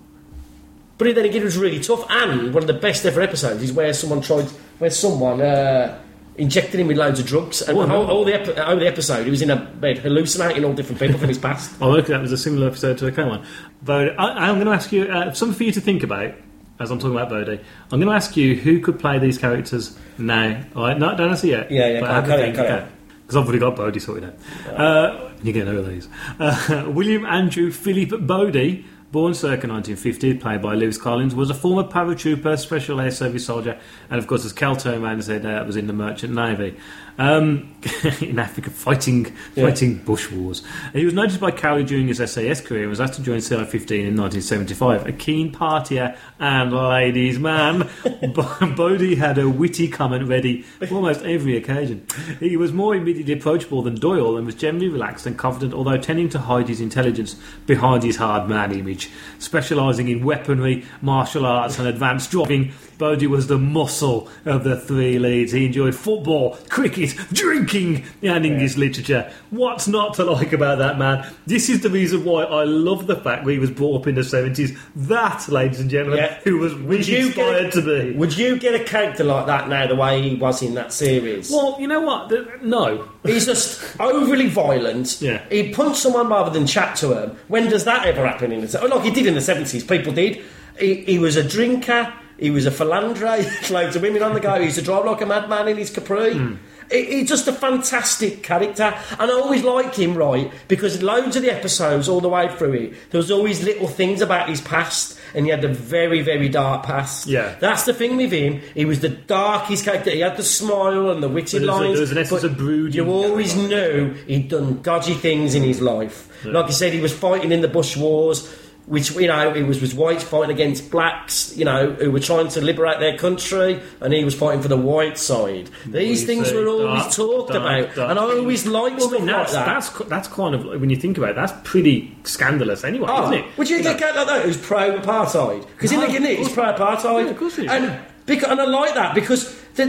but then again, it was really tough. And one of the best ever episodes is where someone tried, where someone uh, injected him with loads of drugs, and
Oh,
all, all the epi- all the episode, he was in a bed hallucinating all different people from his past.
I oh, look, that was a similar episode to the current one. But I, I'm going to ask you uh, something for you to think about as I'm talking about Bodie. I'm going to ask you who could play these characters now. All right, no, don't answer yet.
Yeah, yeah,
But
go on,
have
carry carry
Because I've already got Bodie sorted out. Uh, you're going to know these. Uh, William Andrew Philip Bodie, born circa 1950, played by Lewis Collins, was a former paratrooper, Special Air Service soldier, and of course, as Cal turned said, uh, was in the Merchant Navy. Um, in Africa, fighting fighting bush wars. He was noticed by Cowley during his SAS career and was asked to join CI-15 in 1975. A keen partier and ladies' man, Bo- Bodie had a witty comment ready for almost every occasion. He was more immediately approachable than Doyle and was generally relaxed and confident, although tending to hide his intelligence behind his hard man image. Specialising in weaponry, martial arts, and advanced driving, Bodie was the muscle of the three leads. He enjoyed football, cricket, drinking, and English literature. What's not to like about that man? This is the reason why I love the fact that he was brought up in the 70s. That, ladies and gentlemen,
Yeah.
who was really inspired to be.
Would you get a character like that now, the way he was in that series?
Well, you know what? The- No.
He's just overly violent.
Yeah.
He'd punch someone rather than chat to him. When does that ever happen in the like he did in the seventies? People did. He, he was a drinker. He was a had loads of women on the go. He used to drive like a madman in his Capri. Hmm. he- he's just a fantastic character, and I always liked him, right? Because loads of the episodes, all the way through it, there was always little things about his past, and he had a very, very dark past.
Yeah.
that's the thing with him. He was the darkest character. He had the smile and the witty
there's a-
lines.
there's an essence of brooding
You always knew he'd done dodgy things in his life. Like I said, he was fighting in the Bush Wars. Which you know, it was was whites fighting against blacks, you know, who were trying to liberate their country, and he was fighting for the white side. These
you
things were always
dark,
talked
dark,
about,
dark
and I always liked
Well, I
stuff
mean,
like that.
that's that's kind of when you think about it, that's pretty scandalous anyway,
Oh,
isn't it?
Would you think out like that? Who's pro apartheid? Because in
No,
the in it,
of
it's pro apartheid.
Yeah, of course it is,
And because, and I like that because the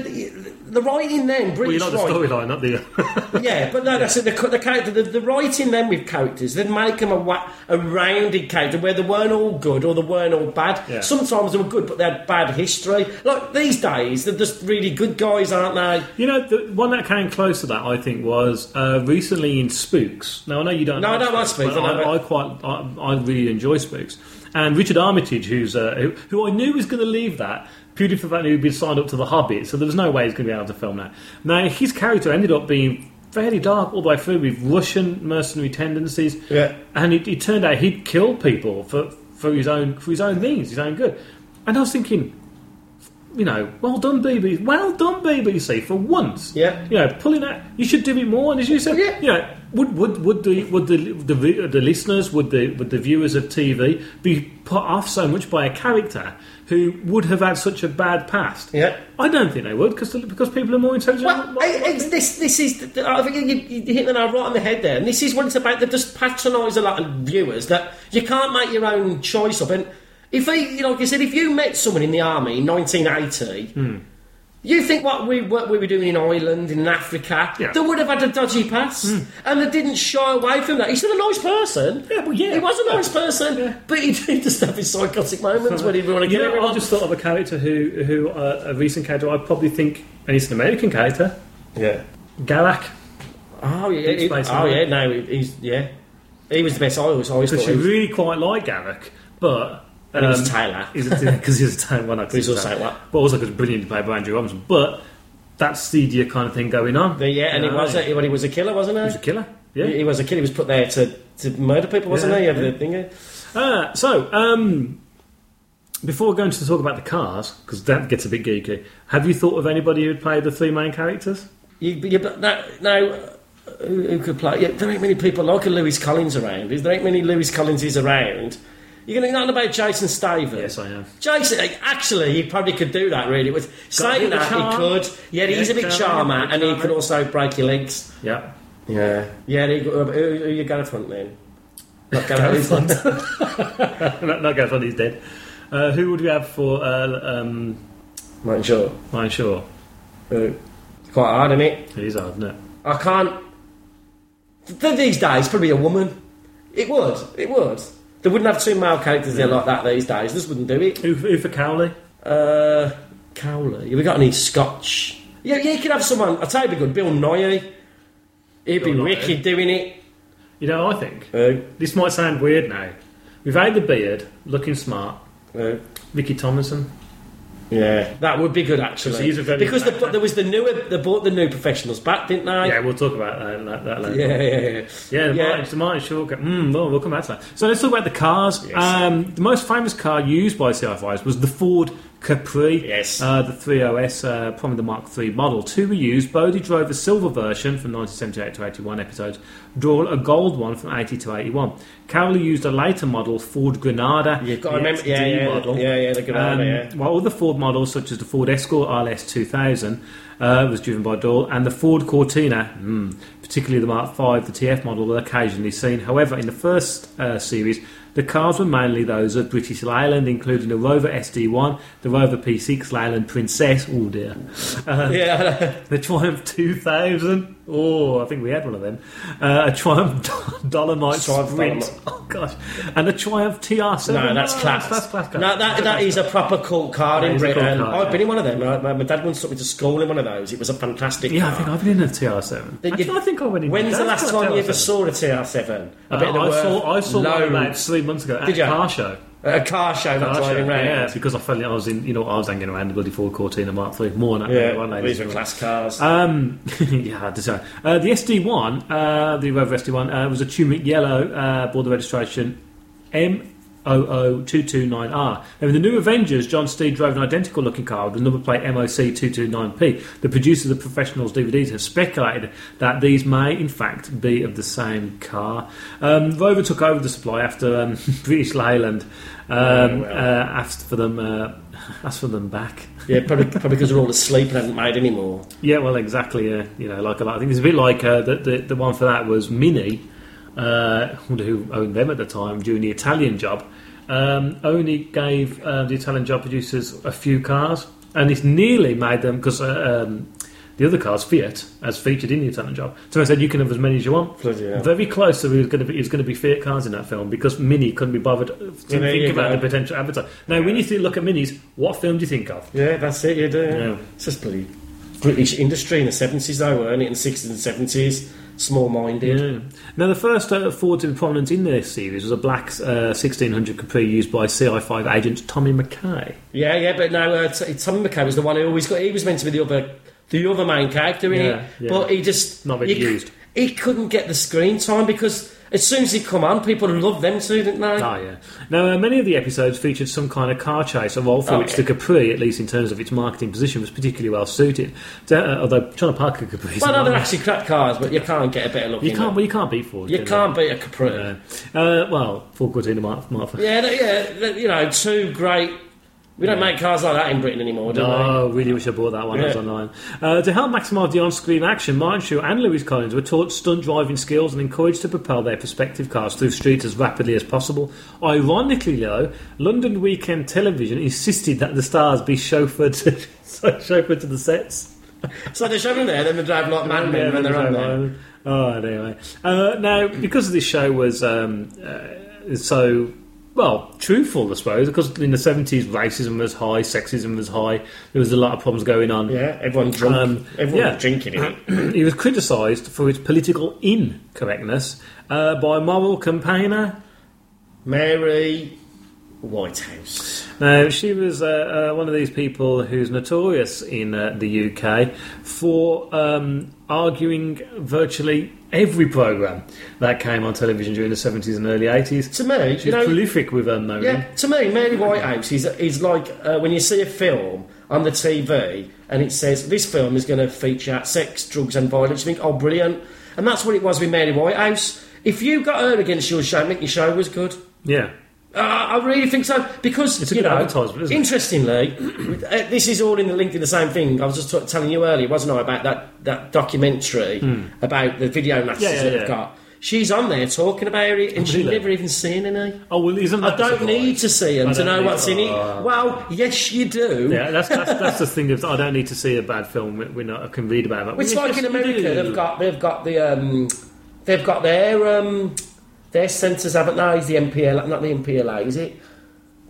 the writing then
Well, you
British
like the storyline, not the.
Yeah, but no, that's it. The, the character, the, the writing then with characters, they'd make them a, wa- a rounded character where they weren't all good or they weren't all bad.
Yeah.
Sometimes they were good, but they had bad history. Like these days, they're just really good guys, aren't they?
You know, the one that came close to that, I think, was uh, recently in Spooks. Now, I know you don't.
No, I
like
don't like Spooks,
but
I
I, I quite, I, I really enjoy Spooks. And Richard Armitage, who's uh, who, who I knew was going to leave that purely for the fact that he'd been signed up to The Hobbit, so there was no way he's going to be able to film that. Now, his character ended up being fairly dark all the way through with Russian mercenary tendencies.
Yeah.
and it, it turned out he'd killed people for, for his own for his own means, his own good. And I was thinking, you know, well done, BBC. Well done, BBC, for once.
Yeah.
You know, pulling out. You should do it more. And as you said,
Yeah.
you know, would would would the would the the, the listeners, would the would the viewers of TV be put off so much by a character who would have had such a bad past?
Yeah.
I don't think they would because because people are more intelligent.
Well,
What-
I- this this is I think you, you hit the nail right on the head there, and this is what it's about. They just patronise a lot of viewers that you can't make your own choice up. And if he, you like I said, if you met someone in the army in 1980.
Hmm.
You think what we what we were doing in Ireland, in Africa,
Yeah.
They would have had a dodgy past, and they didn't shy away from that. He's still a nice person.
Yeah, well, yeah.
he was a nice person,
Yeah.
but he did just have his psychotic moments when he would want to
You
kill
know. I just thought of a character who who uh, a recent character I probably think, and it's an American character,
yeah.
Garak.
Oh yeah,
Deep
he-
Space
oh
Nine.
yeah, no, he's yeah, he was the best. I always, I always thought
Because
he
you
was,
really quite like Garak, but.
And
um,
Taylor.
Because he's a Taylor, well,
He's
he's
also what?
but also because brilliantly played by Andrew Robinson. But that seedier kind of thing going on.
But yeah, and he was a, he was a killer, wasn't
he
he?
was a killer. Yeah.
He, he was a killer. He was put there to, to murder people, wasn't
Yeah,
he? Over
yeah.
the thing.
Uh, so, um, before going to talk about the cars, because that gets a bit geeky, have you thought of anybody who'd play the three main characters?
You, you, but now, now uh, who, who could play? Yeah, there ain't many people like a Lewis Collins around. Is there ain't many Lewis Collinses around? You're going to know about Jason Statham?
Yes, I am.
Jason, actually, he probably could do that. Really, with saying that,
charm.
he could. Yeah, he's a big
charm,
charmer, and he
charmer.
could also break your legs.
Yeah.
Yeah, yeah. He, who, who you going to front then? Not going front.
not, not Gaff, he's dead. Uh, who would we have for uh, um,
Not sure.
Ryan Shaw?
Uh, quite hard, isn't it?
It is hard, isn't it?
I can't. Th- These days, probably a woman. It would. It would. They wouldn't have two male characters there like that these days. This wouldn't do it.
Who, who for Cowley?
Uh, Cowley. Have we got any Scotch? Yeah, yeah. You could have someone. I'll tell you, it'd be good. Bill Nighy. He'd be
Bill
wicked doing it.
You know, I think
Uh,
this might sound weird now. We've had the beard, looking smart.
uh,
Ricky Tomlinson.
Yeah, that would be good actually.
Because he's a very
because the, there was the newer. They bought the new professionals back, didn't they?
Yeah, we'll talk about that, that, that later.
yeah, yeah. yeah.
Yeah, the
Yeah.
Martin, the Martin Shaw. Mm, well, we'll come back to that. So let's talk about the cars.
Yes.
Um, the most famous car used by CI5s was the Ford Capri.
Yes.
Uh, the 3OS, uh, probably the Mark III model. Two were used. Bodie drove a silver version from 1978 to 81 episodes. Doyle a gold one from 80 to 81. Cowley used a later model, Ford Granada.
You've got to remember. Yeah, yeah,
model.
yeah, yeah. The Granada,
Um,
yeah.
While other Ford models, such as the Ford Escort RS 2000, uh, was driven by Doyle, and the Ford Cortina, mm, particularly the Mark V, the TF model, were occasionally seen. However, in the first uh, series, the cars were mainly those of British Leyland, including the Rover SD1, the Rover P6 Leyland Princess, oh dear, uh,
Yeah,
the Triumph 2000, oh, I think we had one of them, uh, a Triumph Dolomite
Triumph
Sprint,
Dolomite.
oh gosh, and the Triumph TR7.
No, that's
Oh,
class.
That's class. car.
No, that, that is a proper cult car
That
in Britain.
car,
I've
yeah.
been in one of them. My, my dad once took me to school in one of those. It was a fantastic
Yeah, I think I've been in a TR7. Actually,
you-
I think I went in.
When's the last time you ever saw a TR7? I
Uh, I saw, I saw one about three months ago at
Did
a
you?
car show.
A car show, not driving round.
Yeah, because I felt like I was in, you know, I was hanging around the bloody Ford Cortina Mark III. More than that,
Yeah,
one
these are class cars.
Um, yeah, say. Uh, the SD1, uh, the Rover SD1, uh, was a turmeric yellow, uh, border registration M00229R. Now, in the new Avengers, John Steed drove an identical looking car with the number plate MOC229P. The producers of Professionals DVDs have speculated that these may, in fact, be of the same car. Um, Rover took over the supply after um, British Leyland um,
well.
uh, asked for them. Uh, asked for them back.
yeah, probably, probably because they're all asleep and haven't made any more.
Yeah, well, exactly. Yeah, you know, like a lot. I think it's a bit like uh, the, the the one for that was Mini, uh, who owned them at the time doing the Italian job. Um, only gave uh, the Italian job producers a few cars, and it's nearly made them because uh, um, the other cars, Fiat, as featured in the Italian job. So I said you can have as many as you want. Very close. It was going to be it was going to be Fiat cars in that film because Mini couldn't be bothered to
there
think about
go.
the potential advertising. Now, when you look at Minis, what film do you think of?
Yeah, that's it, you do.
Yeah.
It's just bloody British industry in the 70s, though, weren't it? In the 60s and 70s. Small minded.
Yeah. Now, the first uh, Ford to be prominent in this series was a black uh, 1600 Capri used by CI5 agent Tommy McKay.
Yeah, yeah, but no, uh, T- Tommy McKay was the one who always got. He was meant to be the other, the other main character in
Yeah,
it,
yeah.
but he just
Not
he,
used.
He couldn't get the screen time because as soon as he come on, people loved them too, didn't they?
Ah, yeah. Now, uh, many of the episodes featured some kind of car chase, a role for
Oh,
which
yeah.
the Capri, at least in terms of its marketing position, was particularly well suited. So, uh, although trying to park a Capri,
well, no, they're actually crap cars, but you can't get a better look.
you can't.
them.
Well, you can't beat Ford.
You
can
can't beat a Capri.
Uh, uh, well, Ford Cortina Mark. Mark
Yeah, they- yeah, you know, two great. We don't make cars like that in Britain anymore, do we?
No, really wish I bought that one. That was online. Uh, to help maximise the on-screen action, Martin Shaw and Lewis Collins were taught stunt driving skills and encouraged to propel their prospective cars through streets as rapidly as possible. Ironically, though, London Weekend Television insisted that the stars be chauffeured to, so chauffeured to the sets.
So they show them there, then they drive like madmen when they're on there.
Oh, anyway. Uh, now, because this show was um, uh, so well truthful, I suppose, because in the seventies racism was high, sexism was high. There was a lot of problems going on.
Yeah, everyone drunk.
Um,
everyone
yeah.
was drinking it.
he was criticised for his political incorrectness uh, by moral campaigner.
Mary Whitehouse.
Now, she was uh, uh, one of these people who's notorious in uh, the UK for um, arguing virtually every programme that came on television during the 70s and early 80s.
To me,
She's
you know,
prolific with her moaning.
yeah, to me, Mary Whitehouse is, is like uh, when you see a film on the TV and it says this film is going to feature sex, drugs, and violence. You think, oh, brilliant! And that's what it was with Mary Whitehouse. If you got her against your show, make your show was good.
Yeah.
Uh, I really think so because
It's a
you
good
know.
advertisement, isn't
interestingly, uh, this is all in the linked in the same thing. I was just t- telling you earlier, wasn't I, about that that documentary about the video matches.
Yeah, yeah,
that
yeah.
they've got. She's on there talking about it, and she's never even seen any.
Oh, well, isn't that
I don't need to see them to know what's in it.
Oh.
Well, yes, you do.
Yeah, that's, that's, that's the thing. Of, I don't need to see a bad film. We, I can read about it.
It's like in America, they've got they've got the um, they've got their um, their centres, haven't they? Is the MPLA, not the MPLA, is it?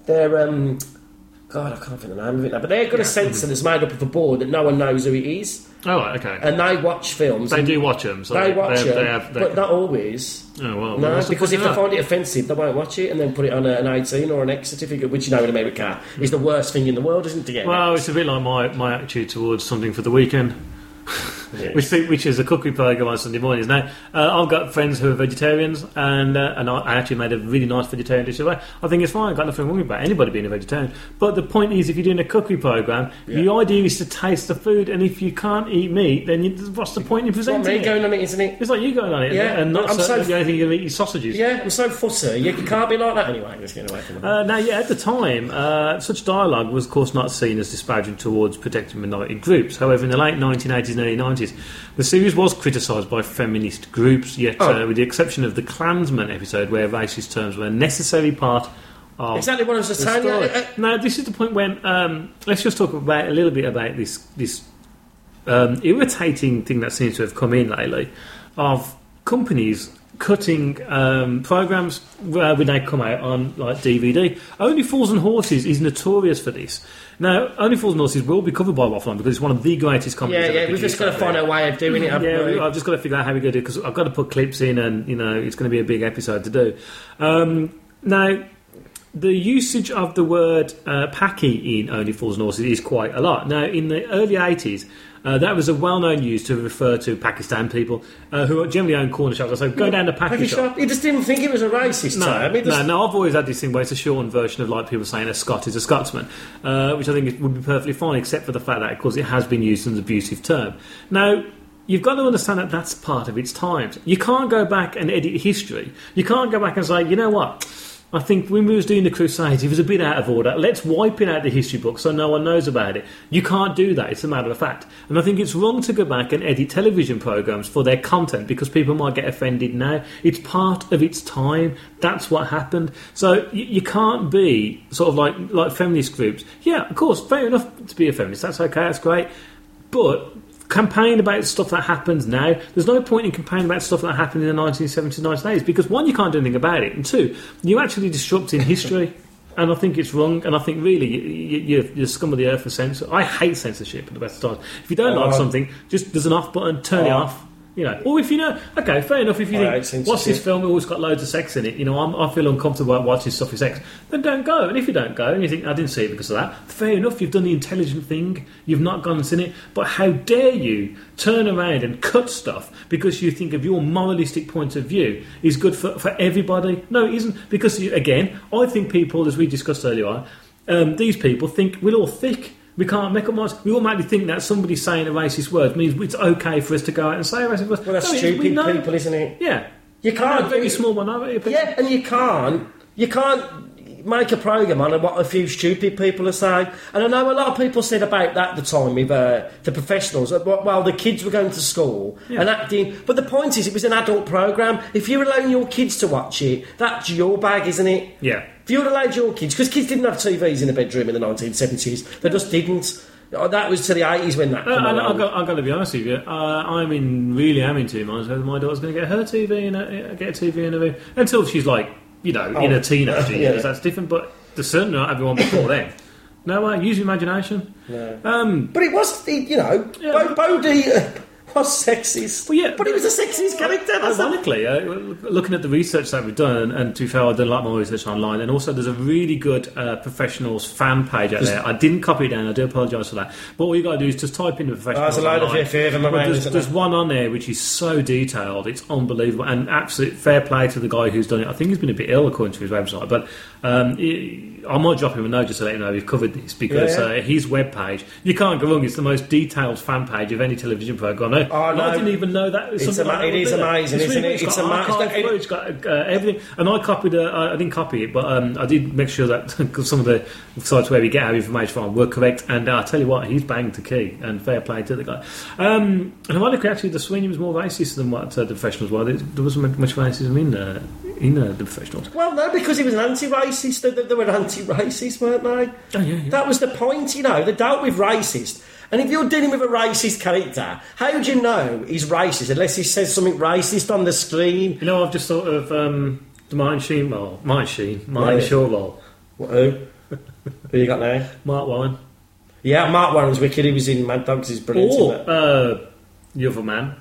Their um, God, I can't think of the name of it now. But they've got a centre that's made up of a board that no one knows who it is,
Oh, okay.
and they watch films.
they do watch them. So
They watch
they,
them,
they have, they,
but not always.
oh, well,
No,
the
because if they find it offensive, they won't watch it and then put it on a, an 18 or an X certificate, which you know in America is the worst thing in the world, isn't it? to get
that? Well, it's a bit like my, my attitude towards something for the weekend.
Yeah.
which which is a cookery program on Sunday mornings. Now, uh, I've got friends who are vegetarians, and uh, and I, I actually made a really nice vegetarian dish. Away. I think it's fine. I've got nothing wrong about anybody being a vegetarian. But the point is, if you're doing a cookery program, the idea is to taste the food, and if you can't eat meat, then you, what's the point in
presenting
presenting
me
it?
going on it, isn't it?
It's like you going on it,
Yeah,
and not
I'm
so,
so-
the only thing you're going to eat is sausages.
Yeah, I'm so fussy. You can't be like that anyway. Away from it.
Uh, now, yeah, at the time, uh, such dialogue was, of course, not seen as disparaging towards protecting minority groups. However, in the late 1980s and early 90s, the series was criticised by feminist groups, yet,
Oh.
uh, with the exception of the Klansman episode, where racist terms were a necessary part of
Exactly what I was just saying. Yeah, uh,
Now, this is the point when um, let's just talk about a little bit about this this um, irritating thing that seems to have come in lately of companies cutting um, programs uh, when they come out on like DVD. Only Fools and Horses is notorious for this. Now, Only Fools and Horses will be covered by Waffle because it's one of the greatest comedies.
yeah, yeah. We've just got to find a way of doing it.
Yeah,
we?
we- I've just got to figure out how we're going to do it because I've got to put clips in, and you know it's going to be a big episode to do. Um, now, the usage of the word uh, "packy" in Only Fools and Horses is quite a lot. Now, in the early eighties, uh, that was a well-known use to refer to Pakistan people uh, who generally own corner shops. I So go down to Packy shop.
You just didn't think it was a racist
No,
term.
No, no, I've always had this thing where it's a shortened version of like people saying a Scot is a Scotsman, uh, which I think would be perfectly fine, except for the fact that, of course, it has been used as an abusive term. Now, you've got to understand that that's part of its times. You can't go back and edit history. You can't go back and say, you know what? I think when we was doing the Crusades, it was a bit out of order. Let's wipe it out the history book so no one knows about it. You can't do that. It's a matter of fact. And I think it's wrong to go back and edit television programs for their content because people might get offended now. It's part of its time. That's what happened. So you, you can't be sort of like like feminist groups. Yeah, of course, fair enough to be a feminist. That's okay. That's great. But campaign about stuff that happens now. There's no point in campaigning about stuff that happened in the 1970s, 1980s because one, you can't do anything about it, and two, you're actually disrupting history. And I think it's wrong. And I think really, you, you, you're, you're scum of the earth for censor. I hate censorship at the best of times. If you don't like
I-
something, just there's an off button, turn it
Oh.
off. You know, or if you know, okay, fair enough. If you
I
think, what's this
film?
film? Always got loads of sex in it. You know, I'm, I feel uncomfortable about watching stuff with sex. Then don't go. And if you don't go, and you think I didn't see it because of that, fair enough. You've done the intelligent thing. You've not gone and seen it. But how dare you turn around and cut stuff because you think of your moralistic point of view is good for, for everybody? No, it isn't. Because you, again, I think people, as we discussed earlier on, um, these people think we're all thick. We can't make up minds. We all automatically think that somebody saying a racist word means it's okay for us to go out and say a racist word.
well, that's
No, it is. We
stupid
know-
people, isn't it?
Yeah.
You can't.
A very small minority of people.
Yeah, and you can't. You can't make a program on what a few stupid people are saying. And I know a lot of people said about that at the time with uh, the professionals. While while the kids were going to school and acting, but the point is, it was an adult program. If you're allowing your kids to watch it, that's your bag, isn't it?
Yeah.
If you would allowed your kids, because kids didn't have TVs in the bedroom in the 1970s, they just didn't. Uh, That was to the 80s when that
Uh,
came
and
along.
I've got, I've got to be honest with you. Uh, I'm in really am in two minds whether my daughter's going to get her TV and a, get a TV in a room until she's like you know in
Oh,
her teenager
yeah.
years. That's different, but there's certainly not everyone before then. No way. Use your imagination. Um,
But it was, you know,
Yeah.
Bo- Bodie was sexist.
Well, yeah,
but he was a sexist character. That's
Ironically, uh, looking at the research that we've done, and, to be fair, I've done a lot more research online, and also there's a really good uh, professionals fan page out there. I didn't copy it down, I do apologise for that. But all you got to do is just type in the professionals.
Oh, there's a load of
online.
a of them
But
around,
There's, there's one on there which is so detailed, it's unbelievable, and absolute fair play to the guy who's done it. I think he's been a bit ill according to his website, but um, he- I might drop him a note just to let him know we've covered this because
Yeah, yeah.
Uh, his webpage, you can't go wrong. It's the most detailed fan page of any television program. I,
Oh, no.
I didn't even know that. was
It's ama-
that
it is
there.
amazing,
It's
isn't
really-
it?
It's
It's
got
ama-
archive
it-
it's got uh, everything. And I copied. Uh, I didn't copy it, but um, I did make sure that 'cause some of the sites where we get our information from were correct. And uh, I tell you what, he's banged the key, and fair play to the guy. Um, and ironically, actually, the Sweeney was more racist than what uh, the professionals were. There, there wasn't much racism in uh, in uh, the professionals.
Well, no, because he was an anti-racist. They, they were anti-racist, weren't they?
Oh, yeah, yeah.
That was the point, you know. They dealt with racist. And if you're dealing with a racist character, how do you know he's racist unless he says something racist on the screen?
You know, I've just thought of um, the Martin Sheen role, Martin Sheen, Martin
Yeah.
Shaw role,
What, who? who you got now?
Marc Warren.
Yeah, Marc Warren's wicked. He was in Mad Dogs. He's brilliant.
Or
isn't
uh, the other man,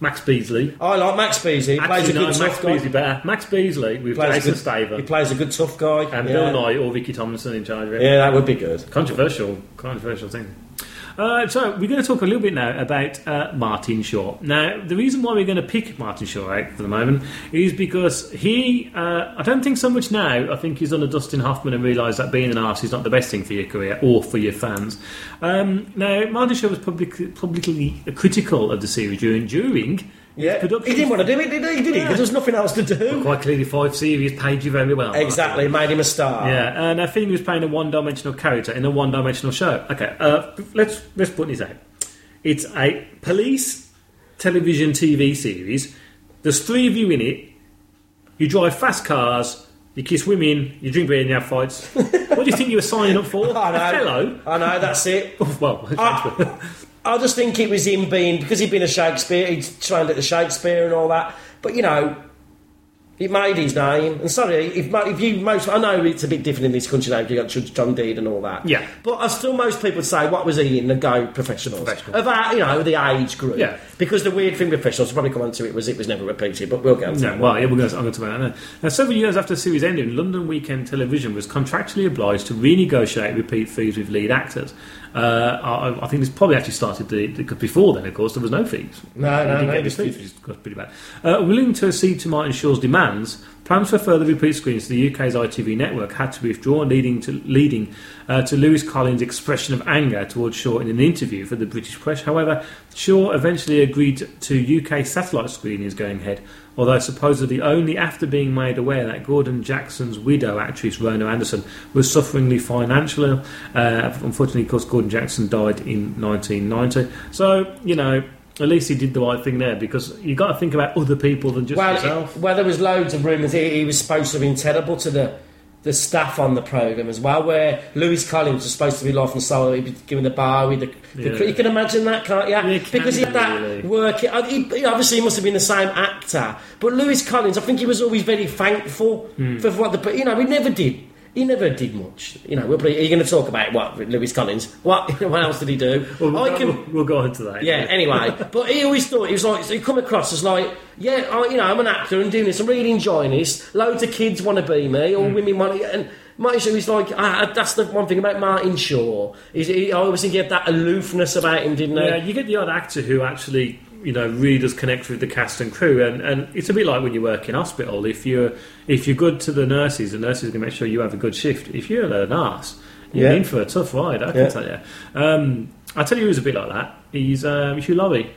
Max Beesley.
I like Max Beesley. He plays a
Actually,
good
no,
tough
Max
guy.
Beesley better. Max Beesley with
Plays
Jason
good-
Staver
He plays a good tough guy.
and
yeah.
Bill Nighy or Ricky Tomlinson in charge of it.
Yeah, that would be good.
Controversial, controversial thing. Uh, so we're going to talk a little bit now about uh, Martin Shaw. Now, the reason why we're going to pick Martin Shaw out for the moment is because he, uh, I don't think so much now. I think he's on a Dustin Hoffman and realised that being an arse is not the best thing for your career or for your fans. Um, now, Martin Shaw was public, publicly critical of the series during during
Yeah,
production.
he didn't want to do it, did he? Did he?
Yeah.
Because there's nothing else to do.
Quite clearly, five series paid you very well.
Exactly, it made him a star.
Yeah, and I think he was playing a one-dimensional character in a one-dimensional show. Okay, uh, let's let's put this out. It's a police television TV series. There's three of you in it. You drive fast cars. You kiss women. You drink beer and you have fights. what do you think you were signing up for?
I know.
Othello?
I know, that's it.
well,
I, I just think it was him being because he'd been a Shakespeare, he'd trained at the Shakespeare and all that. But you know, It made his name. And sorry, if, if you most, I know it's a bit different in this country now. You got John Deed and all that.
Yeah.
But I still most people say, what was he in the go professionals
Professional.
of our, you know, the age group.
Yeah.
Because the weird thing with professionals, we'll probably come on to it, was it was never repeated. But we'll go. On to
No,
that.
well, yeah, we're going to, I'm going to talk about that now. now. Several years after the series ended, London Weekend Television was contractually obliged to renegotiate repeat fees with lead actors. Uh, I, I think this probably actually started the, because before then, of course, there was no fees.
No, no, no, it was
pretty bad. Uh, willing to accede to Martin Shaw's demands, plans for further repeat screens to the UK's ITV network had to be withdrawn, leading to leading uh, to Lewis Collins' expression of anger towards Shaw in an interview for the British press. However, Shaw eventually agreed to UK satellite screenings going ahead, although supposedly only after being made aware that Gordon Jackson's widow, actress Rona Anderson, was sufferingly financially. Uh, unfortunately, of course, Gordon Jackson died in 1990. So, you know, at least he did the right thing there because you've got to think about other people than just
well,
yourself.
it- well, there was loads of rumours he, he was supposed to have been terrible to the the staff on the programme as well, where Lewis Collins was supposed to be laughing soul, he'd be giving the bar with the, the
Yeah.
you can imagine that, can't you?
Yeah, you can,
because he had that
really.
work. He, obviously, he must have been the same actor, but Lewis Collins, I think he was always very thankful
Hmm.
for what the. But you know, he never did. He never did much. You know, we're are you going to talk about what with Lewis Collins? What? what else did he do?
Well, we'll,
I can.
we'll, we'll go on to that.
Yeah, anyway. But he always thought, he was like, he come across as like, yeah, I, you know, I'm an actor and doing this, I'm really enjoying this. Loads of kids want to be me, or women want to. And Martin Shaw, he's like, ah, that's the one thing about Martin Shaw. He's, he, I always think he had that aloofness about him, didn't he?
Yeah, you get the odd actor who actually, you know, really does connect with the cast and crew, and, and it's a bit like when you work in hospital. If you're if you're good to the nurses, the nurses can make sure you have a good shift. If you're a nurse, you're
Yeah.
in for a tough ride. I can
Yeah.
tell you. Um, I tell you, who's a bit like that. He's um, Hugh Laurie.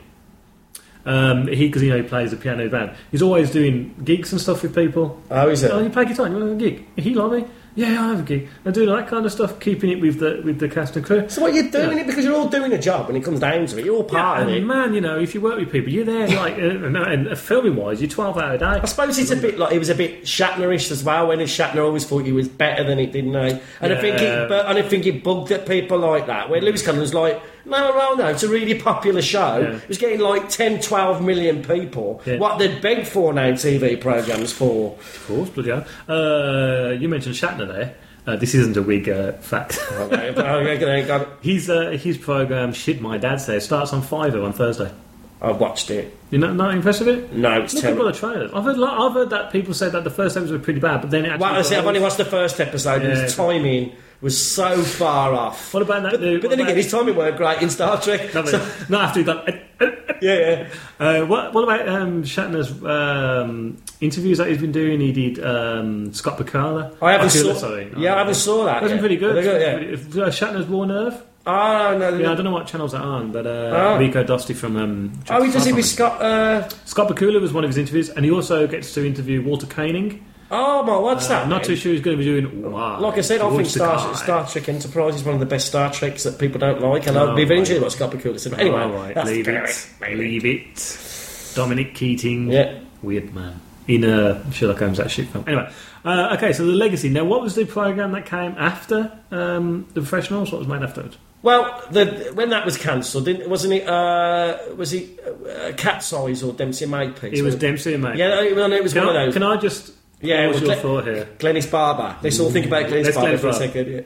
Um, he because you know he plays the piano band. He's always doing gigs and stuff with people.
Oh, is it?
Oh, you play guitar? You want a gig? Hugh Laurie? Yeah, I have a gig. And doing that kind of stuff, keeping it with the with the cast and crew.
so what you're doing
Yeah.
it because you're all doing a job when it comes down to it. You're all part
Yeah,
of it.
man, you know, if you work with people, you're there like, uh, and, and filming wise, you're 12 hour a day.
I suppose it's a bit like he was a bit Shatnerish as well. When Shatner always thought he was better than it, didn't he? And I think
Yeah.
it, but I think it bugged at people like that. Where Lewis Collins was like, no, no, no, it's a really popular show.
Yeah.
It was getting like 10, 12 million people.
Yeah.
What they'd beg for now, TV programs for.
Of course, bloody hell. Uh, you mentioned Shatner there. Uh, this isn't a wig uh, fact.
Okay, but I reckon I got-
His uh, his program, Shit My Dad Says, starts on Fiver on Thursday.
I've watched it.
You're not, not impressed with it?
No, it's
Look at all
terrible.
the trailers. I've heard, I've heard that people said that the first episode was pretty bad, but then it actually.
Well, I say, I've only watched the first episode, and his
Yeah.
timing was so far off.
What about that?
But, but then again, his timing weren't great in Star Trek.
about-
So-
not after he'd done.
yeah, yeah.
Uh, what, what about um, Shatner's um, interviews that he's been doing? He did um, Scott Bakula.
I haven't saw.
sorry.
Yeah, I haven't saw that.
That's pretty good.
Good? Yeah.
Pretty- uh, Shatner's Raw Nerve.
Oh no.
Yeah, I don't know what channels that are on, but uh,
Oh.
Rico Dosty from. Um,
Oh, he does it with Scott. Uh,
Scott Bakula was one of his interviews, and he also gets to interview Walter Koenig.
Oh my, what's
Uh,
that?
not too sure he's going to be doing. Wow,
Like I said, I think Star. Star Trek Enterprise is one of the best Star Treks that people don't like, and
Oh,
I'd be very interested in what Scott Bakula said. But anyway,
All right,
that's
leave it. Leave it. Dominic Keating.
Yeah.
Weird man. In uh, Sherlock Holmes, that shit film. Anyway, uh, okay, so the legacy. Now, what was the program that came after um, the professionals? What was made afterwards?
Well, the, when that was cancelled, didn't wasn't it? Uh, was it uh, C.A.T.S. Eyes or Dempsey Makepeace?
It was Dempsey and Mate.
Yeah, it was, it was
Can,
one
I,
of those.
can I just
Yeah, well,
your
Gle-
thought here?
Glynis Barber. Let's all think about Glynis
Let's
Barber for a second. Yeah.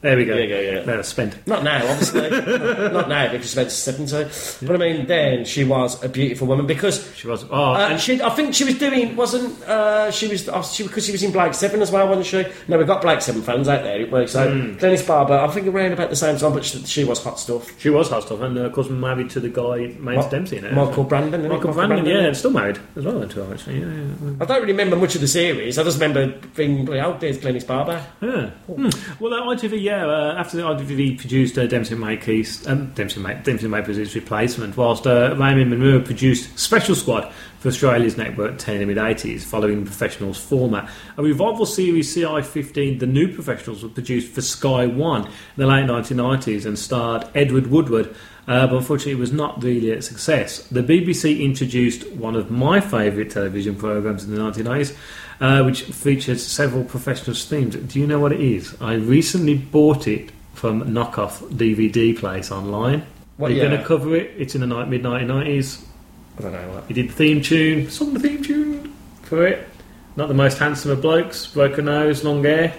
There we go.
Yeah, yeah, yeah.
No, spent.
Not now, obviously. not now because she's about seventy. But I mean, then she was a beautiful woman because
She was. Oh,
Uh,
and
she, I think she was doing, wasn't uh, she was oh, she because she was in Blake's Seven as well, wasn't she? No, we've got Blake's Seven fans out there. it works. So
Hmm.
Glynis Barber, I think around about the same time, but she, she was hot stuff.
she was hot stuff, and uh, of course married to the guy Mains
Ma-
Dempsey. It,
Michael Brandon, isn't it?
Michael Brandon, yeah, and still married as well. Actually, yeah, yeah.
I don't really remember much of the series. I just remember being, oh, there's Glynis Barber.
Yeah. Hmm. Well, uh, ITV, yeah. Uh, after the ITV produced uh, Dempsey Makepeace, um, Dempsey Make Dempsey Makepeace his replacement, whilst uh, Raymond Menmuir produced Special Squad for Australia's Network 10 in the mid 80s, following the Professionals format. A revival series CI5, The New Professionals, was produced for Sky One in the late 1990s and starred Edward Woodward. Uh, but unfortunately, it was not really a success. The BBC introduced one of my favourite television programmes in the 1990s, uh, which features several professionals' themes. Do you know what it is? I recently bought it from knockoff DVD place online.
What
Are you
year?
going to cover it? It's in the ni- mid 1990s.
I don't know what.
He did the theme tune, sung the theme tune for it. Not the most handsome of blokes, broken nose, long hair.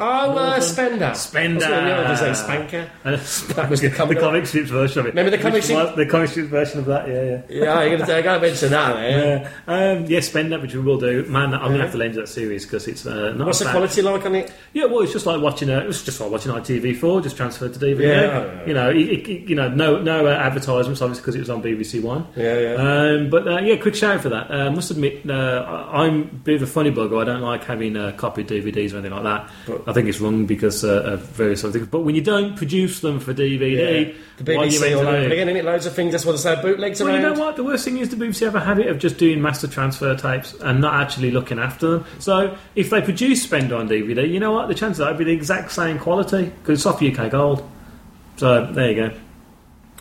Oh, uh,
Northern.
Spender.
Spender.
I was going to say Spanker.
Uh,
That was the comic-
the comic strips version of it.
Remember the comic
Which
strip-
was- The comic strips version of that, yeah, yeah.
Yeah, you're going to got to mention that, man.
Yeah, um, yeah, spend that, which we will do. Man, I'm going to have to lend you that series because it's uh, not
What's the
bad.
quality like on it?
Yeah, well, it's just like watching. A, it's just like watching ITV4, just transferred to DVD.
Yeah.
you know, it, it, you know, no, no uh, advertisements, obviously, because it was on BBC One.
Yeah, yeah.
Um, but uh, yeah, quick shout for that. Uh, I must admit, uh, I- I'm a bit of a funny bugger. I don't like having uh, copied DVDs or anything like that.
But-
I think it's wrong because uh, of various other things. But when you don't produce them for DVD,
The
are you
BBC all over again, innit? Loads of things. That's what they say. Bootlegs
Well, you know what? The worst thing is the BBC have a habit of just doing master transfer tapes and not actually looking after them. So if they produce Spend on DVD, you know what? The chances are it'd be the exact same quality because it's off UK Gold. So there you go.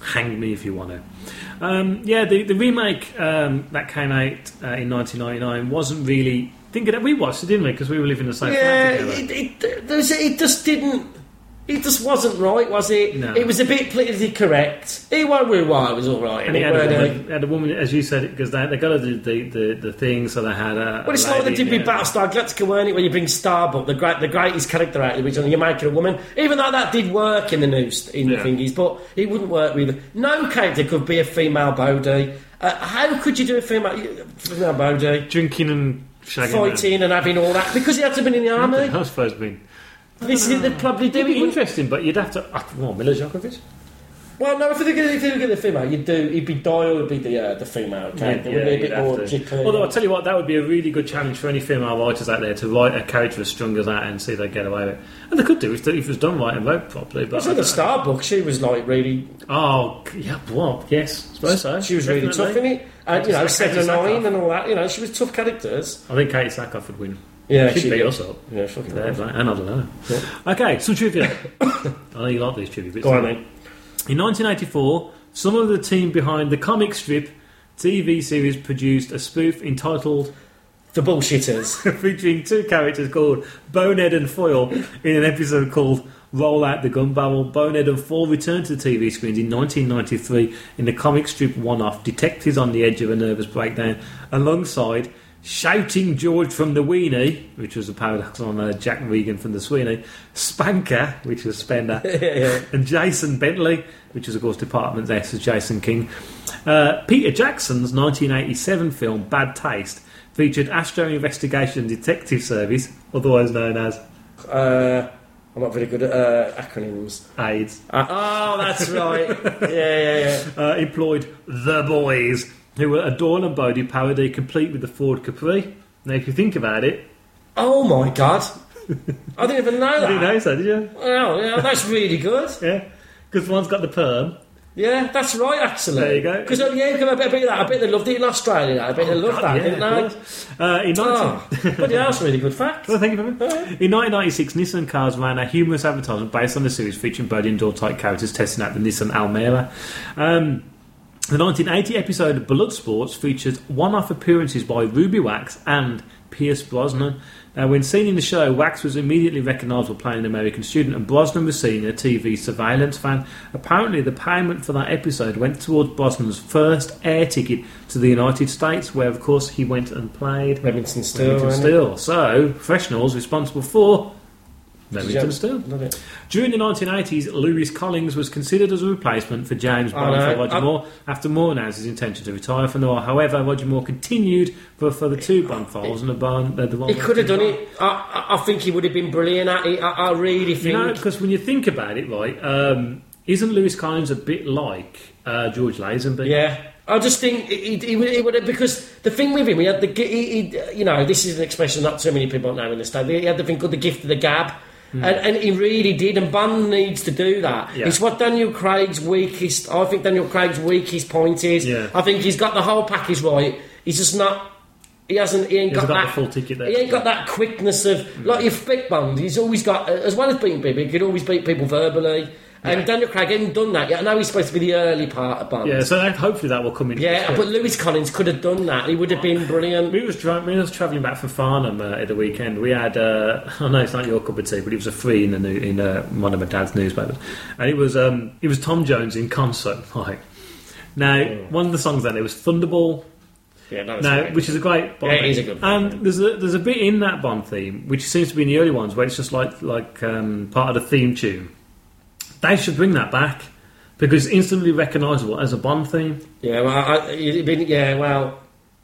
Hang me if you want to. Um, yeah, the, the remake um, that came out uh, in 1999 wasn't really. Thinking that we watched it, didn't we? Because we were living in the same
Yeah,
flat together.
it, it, it just didn't. It just wasn't right, was it?
No.
It was a bit politically correct. It won't be why it was all right.
and it had a, woman, had a woman, as you said, because they, they got to do the, the, the thing, so they had a.
Well, it's like they did with. Battlestar Galactica, weren't it? When you bring Starbuck, the great, the greatest character out of the original, you're making a woman. Even though that did work in the news, in
Yeah.
the thingies, but it wouldn't work with. No character could be a female Bodie. Uh, how could you do a female, female Bodie?
Drinking and shagging.
Fighting and having all that because he had to been in the army.
I suppose it'd
This is they'd probably do
it'd be interesting, but you'd have to. Uh, well, Milla Jovovich?
Well, no, if you look at if you look at the female, you'd do. It'd be Doyle would be the uh, the female character.
Yeah,
would be a bit more.
Although I'll tell you what, that would be a really good challenge for any female writers out there to write a character as strong as that and see if they get away with it. And they could do if, if it was done right and wrote properly. But I
in the
don't-
Starbuck, she was like really.
Oh, yeah, well, yes, I suppose so.
She was really
Definitely.
tough in it, and you know,
Just
seven and nine
Sackhoff.
and all that. You know, she was tough characters.
I think Katee Sackhoff would win.
Yeah,
She'd
she
beat
did.
us up.
Yeah, fucking
There,
hell.
right, and I don't know. Okay, some trivia. I know you like these trivia bits.
Go on
don't you?
then.
In 1984, some of the team behind the comic strip TV series produced a spoof entitled
The bullshitters.
featuring two characters called Bonehead and Foil in an episode called Roll Out the Gun Barrel. Bonehead and Foil returned to the TV screens in 1993 in the comic strip one off Detectives on the Edge of a Nervous Breakdown, alongside Shouting George from the Weenie, which was a paradox on uh, Jack Regan from the Sweeney, Spanker, which was Spender,
yeah, yeah.
and Jason Bentley, which is of course Department S as Jason King. Uh, Peter Jackson's 1987 film Bad Taste featured Astro Investigation Detective Service, otherwise known as
Uh, I'm not very good at uh, acronyms.
AIDS,
Uh, oh, that's right. Yeah, yeah, yeah.
uh, employed the boys, who were a Dawn and Bodie parody complete with the Ford Capri. Now, if you think about it,
Oh my god. I didn't even know
you didn't
that.
know so, did you?
Oh, yeah, that's really good.
Yeah, because one's got the perm.
Yeah, that's right, actually.
There you go.
Because, uh, yeah, I bet, I bet that. I bet they loved it in Australia. I bet they loved that,
Yeah,
didn't they?
Uh, in 19-
Oh, but yeah, that's a really good fact.
Well, thank you very much. In 1996, Nissan cars ran a humorous advertisement based on the series featuring Bodie and Dawn type characters testing out the Nissan Almera. Um, the 1980 episode of Blood Sports featured one-off appearances by Ruby Wax and Pierce Brosnan. Now, when seen in the show, Wax was immediately recognisable playing an American student, and Brosnan was seen a TV surveillance fan. Apparently, the payment for that episode went towards Brosnan's first air ticket to the United States, where, of course, he went and played
Remington Steele.
Remington
wasn't?
Steele. So, professionals responsible for Remington
Yeah, Steele.
During the 1980s, Lewis Collins was considered as a replacement for James
I
Bond for Roger
I-
Moore after Moore announced his intention to retire from noir. However, Roger Moore continued for a further two Bond files and the Bond. Uh, the one
He could have done it. I, I, think he would have been brilliant at it. I, I really think.
You know, because when you think about it, right, um, isn't Lewis Collins a bit like uh, George Lazenby?
Yeah. I just think he, he, would, he would have, because the thing with him, he had the, he, he, you know, this is an expression not too many people know in the state. He had the thing called the gift of the gab, Mm. and, and he really did. And Bun needs to do that.
Yeah.
It's what Daniel Craig's weakest. I think Daniel Craig's weakest point is.
Yeah.
I think he's got the whole package right. He's just not. He hasn't. He ain't
He
got,
got
that
full ticket there.
He ain't got that quickness of like mm. your Big Bun. He's always got, as well as beating people, he could always beat people verbally. And
Yeah.
Daniel Craig hadn't done that yet. I know he's supposed to be the early part of Bond.
Yeah, so that, hopefully that will come in.
Yeah, but Lewis Collins could have done that. He would have been brilliant.
We was, dri- we was travelling back from Farnham uh, at the weekend. We had, uh, I know it's not your cup of tea, but it was a free in the new, in uh, one of my dad's newspapers, and it was um, it was Tom Jones in concert. Like now, one of the songs then it was Thunderball.
Yeah, no,
no, which is a great Bond
Yeah, it is a good Bond
And there's a there's a bit in that Bond theme which seems to be in the early ones where it's just like like um, part of the theme tune. They should bring that back because it's instantly recognisable as a Bond theme.
Yeah, well, I, been, yeah, well,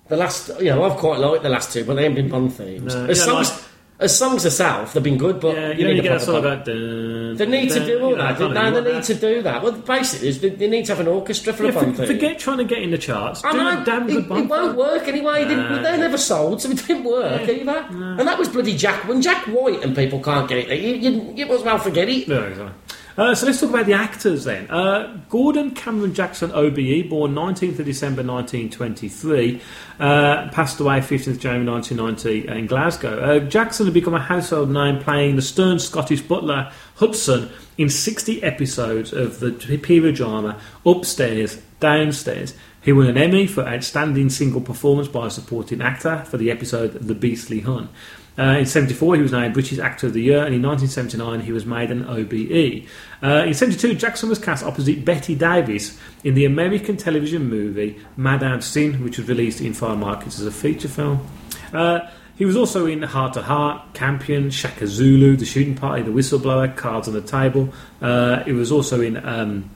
the last, you know, I've quite liked the last two, but they haven't been Bond themes.
No,
as,
yeah,
songs,
like-
as songs themselves, they've been good, but
Yeah,
you
you
need
get that sort of
Bond. They need to do all that.
Can't
No, they need to do that. Well, basically, they, they need to have an orchestra for
Yeah,
a Bond
for,
theme.
forget trying to get in the charts.
I
Do
know,
a damn
it, won't work anyway. They,
Nah.
they never sold, so it didn't work either. And that was bloody Jack. When Jack White and people can't get it, you, you, you might as well forget it.
No, exactly. Uh, so let's talk about the actors then. Uh, Gordon Cameron Jackson, OBE, born 19th of December 1923, uh, passed away 15th January 1990 in Glasgow. Uh, Jackson had become a household name playing the stern Scottish butler Hudson in 60 episodes of the period drama Upstairs, Downstairs. He won an Emmy for Outstanding Single Performance by a Supporting Actor for the episode The Beastly Hun. Uh, in 74, he was named British Actor of the Year, and in 1979, he was made an OBE. Uh, in 72, Jackson was cast opposite Bette Davis in the American television movie Madame Sin, which was released in foreign markets as a feature film. Uh, he was also in Heart to Heart, Campion, Shaka Zulu, The Shooting Party, The Whistleblower, Cards on the Table. Uh, he was also in um,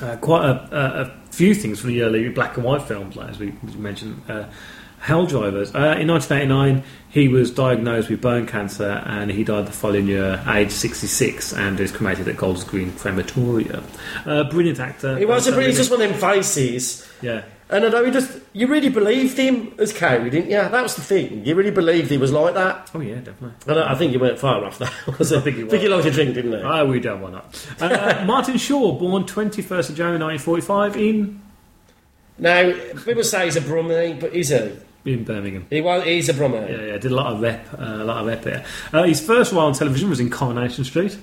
uh, quite a, a, few things from the early black and white films, like as we we mentioned, uh, Hell Drivers. Uh, in 1989, he was diagnosed with bone cancer and he died the following year, aged 66, and is cremated at Golders Green Crematoria. Uh, brilliant actor.
He was a really just one of them faces.
Yeah.
And I know he just, you really believed him as Carrie, didn't you? That was the thing. You really believed he was like that.
Oh, yeah, definitely.
And I I think you went far. Was it?
I think he
I think he
was.
liked a drink, didn't he?
Ah, we don't want that. Uh, Martin Shaw, born 21st of January 1945 in,
Now, people say he's a Brummie, but is he?
In Birmingham.
He was, he's a Brummie.
Yeah, yeah, did a lot of rep, uh, a lot of rep there. Uh, his first role on television was in Coronation Street.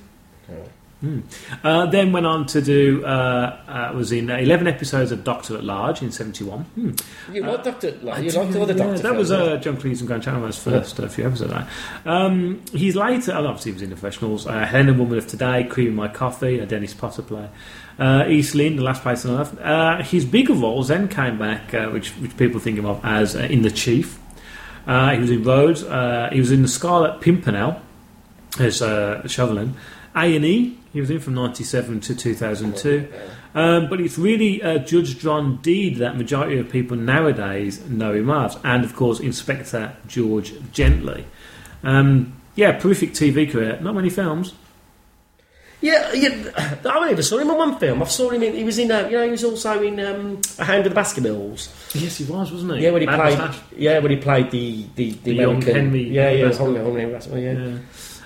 Hmm. Uh, then went on to do uh, uh, was in 11 episodes of Doctor at Large in 71. Hmm.
You liked Doctor, like, you liked all the
yeah,
Doctor
That was uh, John Cleese and Graham Chapman' first uh, few episodes. Of that. Um, he's later, and obviously he was in the professionals. Uh, Helena Woman of Today, Cream My Coffee, a Dennis Potter play. Uh, East Lynne, The Last Place on Earth. Uh, his bigger roles then came back, uh, which, which people think him of as uh, in The Chief. Uh, he was in Rhodes. Uh, he was in The Scarlet Pimpernel as uh, Chauvelin. A and E. He was in from '97 to 2002. Um, but it's really uh, Judge John Deed that majority of people nowadays know him as, and of course Inspector George Gently. Um, yeah, prolific TV career. Not many films.
Yeah, yeah. I only ever saw him in one film. I saw him in. He was in. Uh, you know, he was also in um, A Hound of the Baskervilles.
Yes, he was, wasn't he?
Yeah, when he
Mad
played.
Moustache.
Yeah, when he played the the, the,
The young Henry
Yeah, yeah,
Baskerville.
Henry Baskerville, yeah.
Yeah.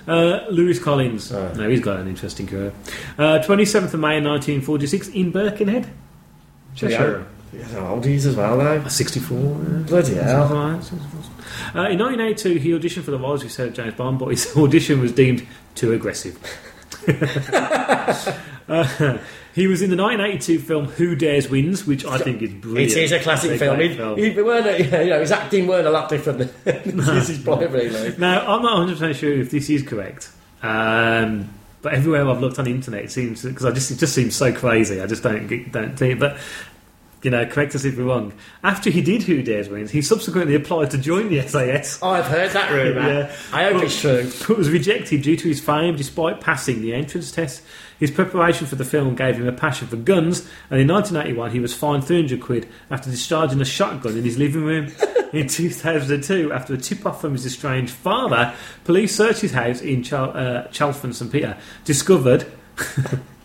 Uh, Lewis Collins.
Oh.
No, he's got an interesting career. Uh, 27th of May 1946 in Birkenhead, Cheshire.
Yeah, how old as well, though.
64. Yeah.
Bloody hell.
Something like that. Uh, in 1982, he auditioned for the roles we said, of James Bond, but his audition was deemed too aggressive. uh, he was in the 1982 film Who Dares Wins, which I think is brilliant.
It is a classic
It's
film.
great
He, he, weren't, you know, his acting weren't a lot different this is probably really.
Now, I'm not 100% sure if this is correct. Um, but everywhere I've looked on the internet, it seems because I just it just seems so crazy. I just don't get- don't see it. But you know, correct us if we're wrong. After he did Who Dares Wins, he subsequently applied to join the SAS.
Oh, I've heard that rumour.
Yeah.
I hope
But-
it's true.
but was rejected due to his fame despite passing the entrance test. His preparation for the film gave him a passion for guns, and in 1981 he was fined 300 quid after discharging a shotgun in his living room. in 2002, after a tip off from his estranged father, police searched his house in Chal- uh, Chalfont St Peter, discovered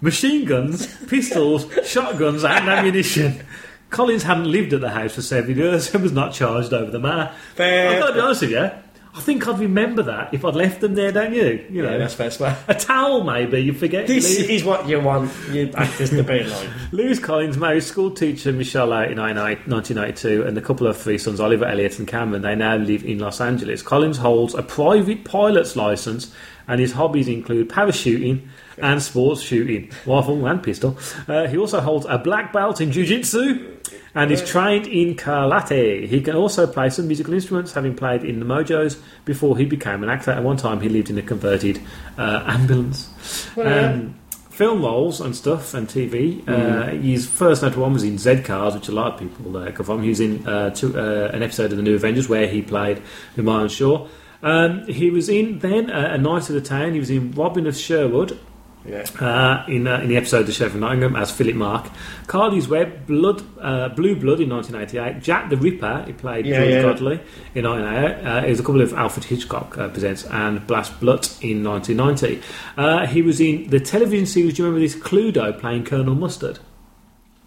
machine guns, pistols, shotguns, and ammunition. Collins hadn't lived at the house for seven years and was not charged over the matter.
Fair.
I've got to be honest with you. I think I'd remember that if I'd left them there, don't you? You know,
Yeah, that's best way.
a towel maybe. You forget.
This
Lewis,
is what you want your actors to be like.
Lewis Collins married school teacher Michelle Out in 1992, and the couple of three sons, Oliver Elliott and Cameron. They now live in Los Angeles. Collins holds a private pilot's license, and his hobbies include parachuting and sports shooting, rifle and pistol. Uh, he also holds a black belt in jiu-jitsu and is trained in karate. He can also play some musical instruments, having played in the Mojos before he became an actor. At one time, he lived in a converted uh, ambulance.
Well,
Um, film roles and stuff and TV. Uh, his first notable one was in Z Cars, which a lot of people uh, come from. He was in uh, two, uh, an episode of the New Avengers where he played Martin Shaw. Um, he was in then uh, A Night of the Town. He was in Robin of Sherwood.
Yeah.
Uh, in, uh, in the episode The Sheriff of Nottingham as Philip Mark, Carly's Web, Blood, uh, Blue Blood in 1988, Jack the Ripper, he played
Yeah,
George
yeah.
Godley in 1988. Uh, there's a couple of Alfred Hitchcock uh, presents and Blast Blut in 1990. Uh, he was in the television series. Do you remember this Cluedo playing Colonel Mustard?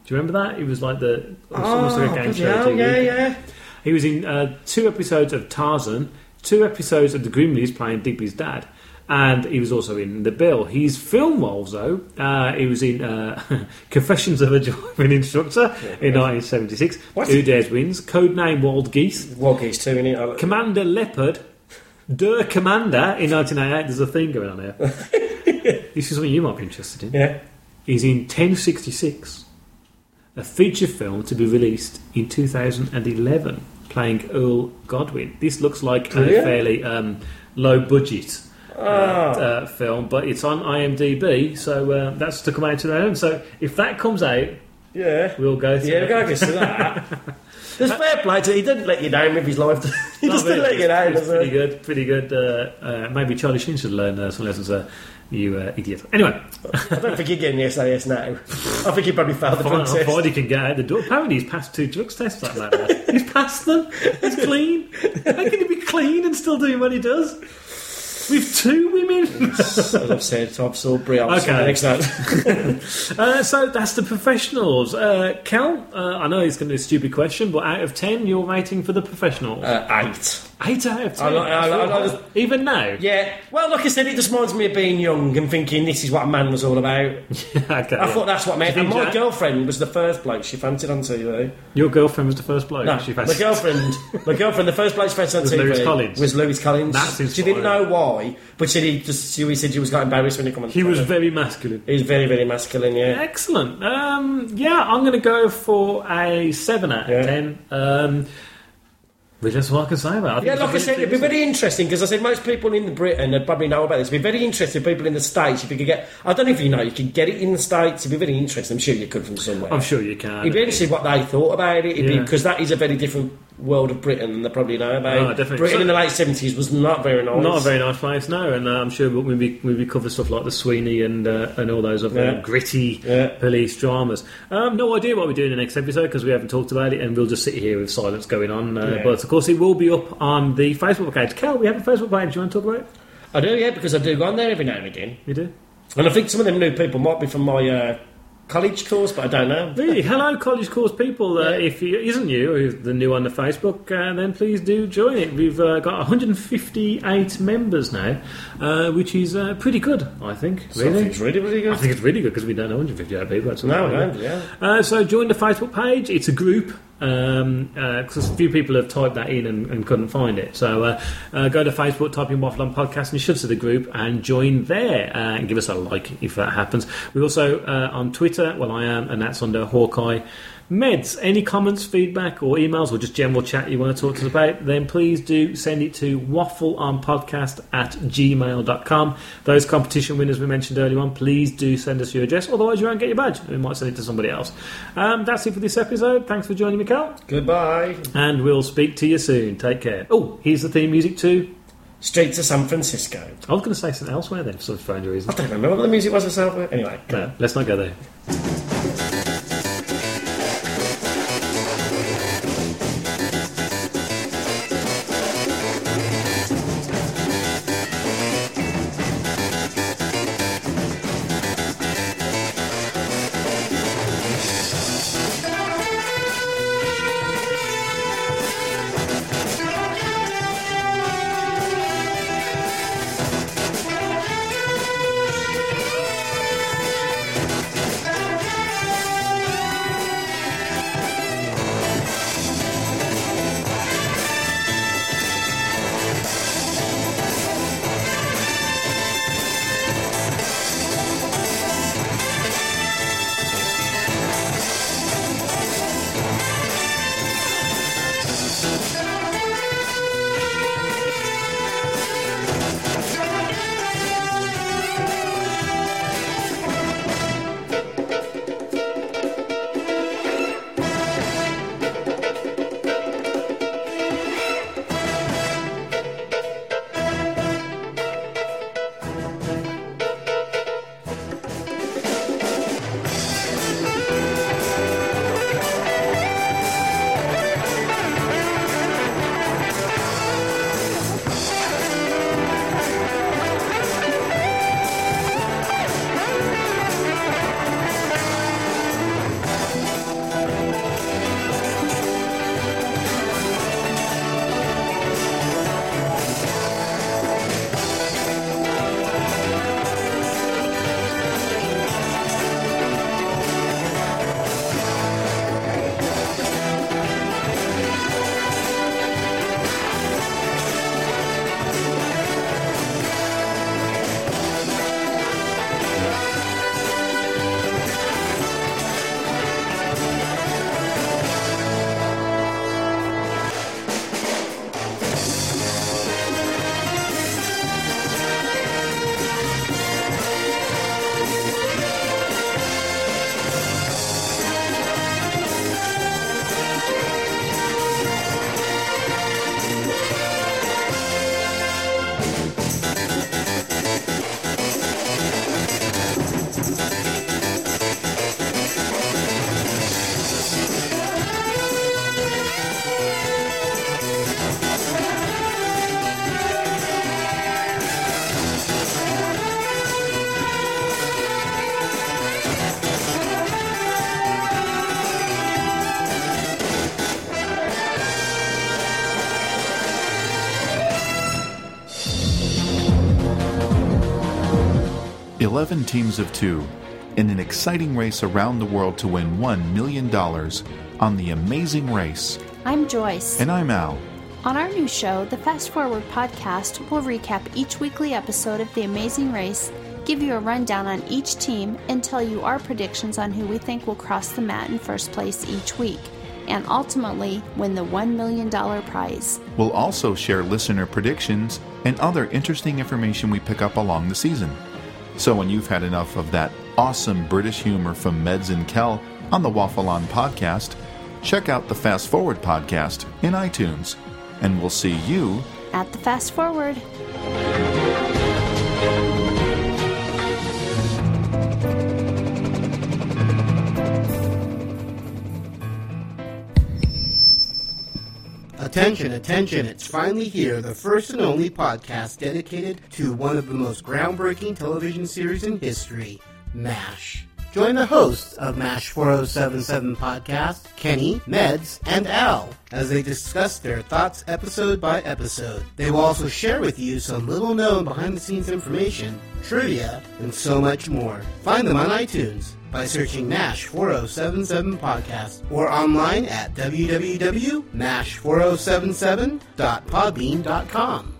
Do you remember that? It was like the like a game show.
hell, yeah, yeah.
He was in uh, two episodes of Tarzan, two episodes of The Grimleys playing Digby's dad, and he was also in The Bill. His film roles, though, uh, he was in uh, Confessions of a Driving Instructor in 1976,
What?
Who Dares Wins, Codename Wild Geese,
Woggies too, innit?
Commander Leopard, Der Commander in 1988. There's a thing going on here. this is something you might be interested in.
Yeah.
He's in 1066, a feature film to be released in 2011, playing Earl Godwin. This looks like a
Brilliant.
fairly um, low budget uh,
Ah.
uh, film, but it's on IMDb, so uh, that's to come out today. And so if that comes out,
Yeah.
we'll go through
Yeah, going to that. There's fair play to He didn't let you down with his life. he just didn't let you down.
It's pretty good, pretty good. Uh, uh, maybe Charlie Sheen should learn uh, some lessons. Uh, you uh, idiot. Anyway,
I don't think you're getting the SAS now. I think he probably failed the
Fine,
drug
how
test.
far he can get out the door. Apparently, he's passed two drugs tests like that. he's passed them. He's clean. How can he be clean and still doing what he does? With two women.
As I've said, saw Brie.
Okay.
Next
uh, so that's the professionals. Uh, Cal, uh, I know it's going to be a stupid question, but out of ten, you're rating for the professionals.
Uh, eight.
Eight out of ten.
I like- I like- I like
Even now.
Yeah. Well, like I said, it just reminds me of being young and thinking this is what a man was all about.
okay,
I
yeah.
thought that's what I meant.
Do you
And
think
my
Jack-
girlfriend was the first bloke she fancied on TV.
Your girlfriend was the first bloke.
No,
she
my
fancied-
girlfriend, my girlfriend, the first bloke she fancied on
Was
TV
Lewis Collins.
was Lewis Collins.
That's
she didn't know why, but she did just she always said she was got embarrassed when he come on.
He was very masculine.
He was very, very masculine. Yeah.
Excellent. Um, yeah, I'm going to go for a seven out of
Yeah.
ten. Um, what I can say about it.
Yeah, like I said, it'd be very interesting because I said most people in Britain would probably know about this. It'd be very interesting. People in the States, if you could get, I don't know if you know, you could get it in the States. It'd be very interesting. I'm sure you could from somewhere.
I'm sure you can.
It'd be interesting what they thought about it
Yeah.
because that is a very different world of Britain than they probably know about.
Oh, definitely.
Britain
So-
in the late seventies was not very nice.
Not a very nice place, no, and uh, I'm sure we'll maybe maybe cover stuff like the Sweeney and uh, and all those other
Yeah.
gritty
Yeah.
police dramas. Um, no idea what we do in the next episode because we haven't talked about it, and we'll just sit here with silence going on. Uh,
Yeah.
But of course, it will be up on the Facebook page. Cal, we have a Facebook page. Do you want to talk about it?
I do, yeah, because I do go on there every now and again,
You do.
and I think some of them new people might be from my uh, college course, but I don't know.
Really? Hello, college course people. Uh,
Yeah.
If it isn't you, who's the new on the Facebook, uh, then please do join it. We've uh, got 158 members now, uh, which is uh, pretty good, I think. Really,
Something's really, really
I think it's really good because we don't know 158 people. That's
No, no, yeah.
Uh, so join the Facebook page. It's a group because a few people have typed that in and, and couldn't find it. So uh, uh, go to Facebook, type in Waffle on Podcast, and you should see the group and join there uh, and give us a like if that happens. We're also uh, on Twitter. Well, I am, and that's under Hawkeye. Meds, any comments, feedback, or emails, or just general chat you want to talk to us about, then please do send it to waffleonpodcast at gmail.com. Those competition winners we mentioned earlier on, please do send us your address, otherwise you won't get your badge. We might send it to somebody else. Um, that's it for this episode. Thanks for joining me, Cal,
Goodbye.
and we'll speak to you soon. Take care. Oh, here's the theme music too.
Streets of San Francisco.
I was going to say something elsewhere then, for some strange reason.
I don't remember what the music was itself. Anyway,
No, let's not go there.
11 teams of two in an exciting race around the world to win $1 million on The Amazing Race.
I'm Joyce.
And I'm Al.
On our new show, the Fast Forward podcast, we'll recap each weekly episode of The Amazing Race, give you a rundown on each team, and tell you our predictions on who we think will cross the mat in first place each week, and ultimately win the $1 million prize.
We'll also share listener predictions and other interesting information we pick up along the season. So when you've had enough of that awesome British humor from Meds and Kel on the Waffle On podcast, check out the Fast Forward podcast in iTunes. And we'll see you
at the Fast Forward.
Attention, attention, it's finally here, the first and only podcast dedicated to one of the most groundbreaking television series in history, MASH. Join the hosts of MASH 4077 podcast, Kenny, Meds, and Al, as they discuss their thoughts episode by episode. They will also share with you some little known behind the scenes information, trivia, and so much more. Find them on iTunes by searching MASH 4077 podcast or online at www.mash4077.podbean.com.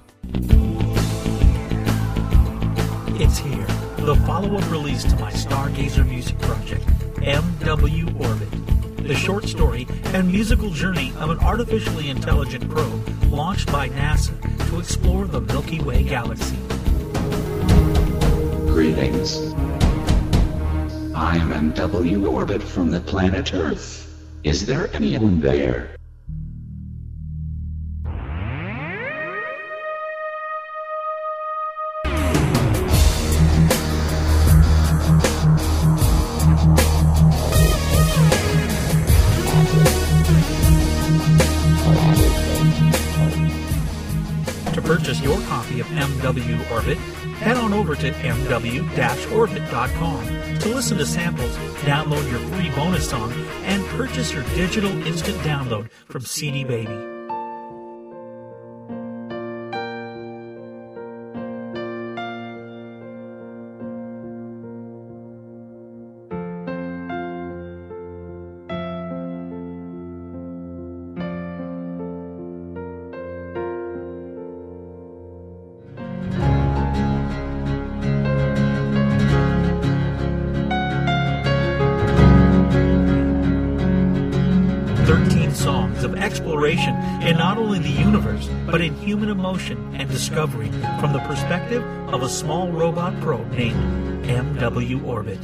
It's here the follow-up release to my Stargazer music project, MW Orbit, the short story and musical journey of an artificially intelligent probe launched by NASA to explore the Milky Way galaxy.
Greetings. I am MW Orbit from the planet Earth. Is there anyone there?
To purchase your copy of MW Orbit, head on over to mw-orbit.com to listen to samples, download your free bonus song, and purchase your digital instant download from CD Baby. 13 of exploration in not only the universe, but in human emotion and discovery from the perspective of a small robot probe named. MW Orbit,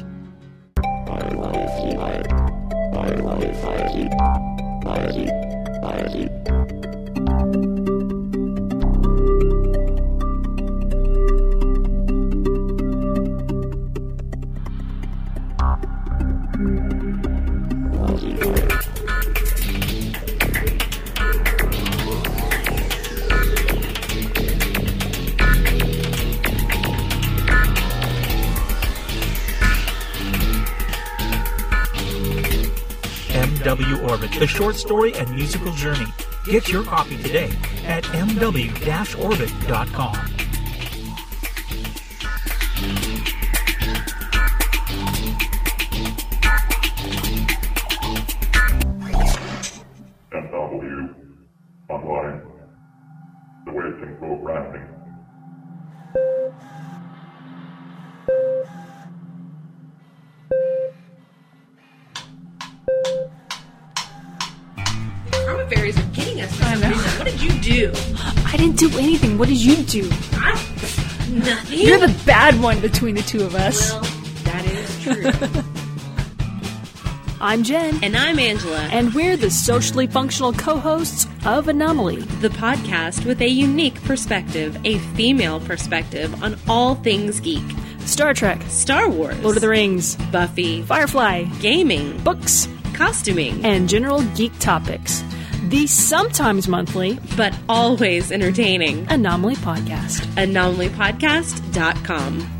the short story and musical journey. Get your copy today at mw-orbit.com.
between the two of us.
Well, that is true.
I'm Jen.
and I'm Angela.
And we're the socially functional co hosts of Anomaly.
the podcast with a unique perspective, a female perspective on all things geek.
Star Trek,
Star Wars,
Lord of the Rings,
Buffy,
Firefly,
gaming,
books,
costuming,
and general geek topics. The sometimes monthly
but always entertaining.
Anomaly Podcast.
AnomalyPodcast.com.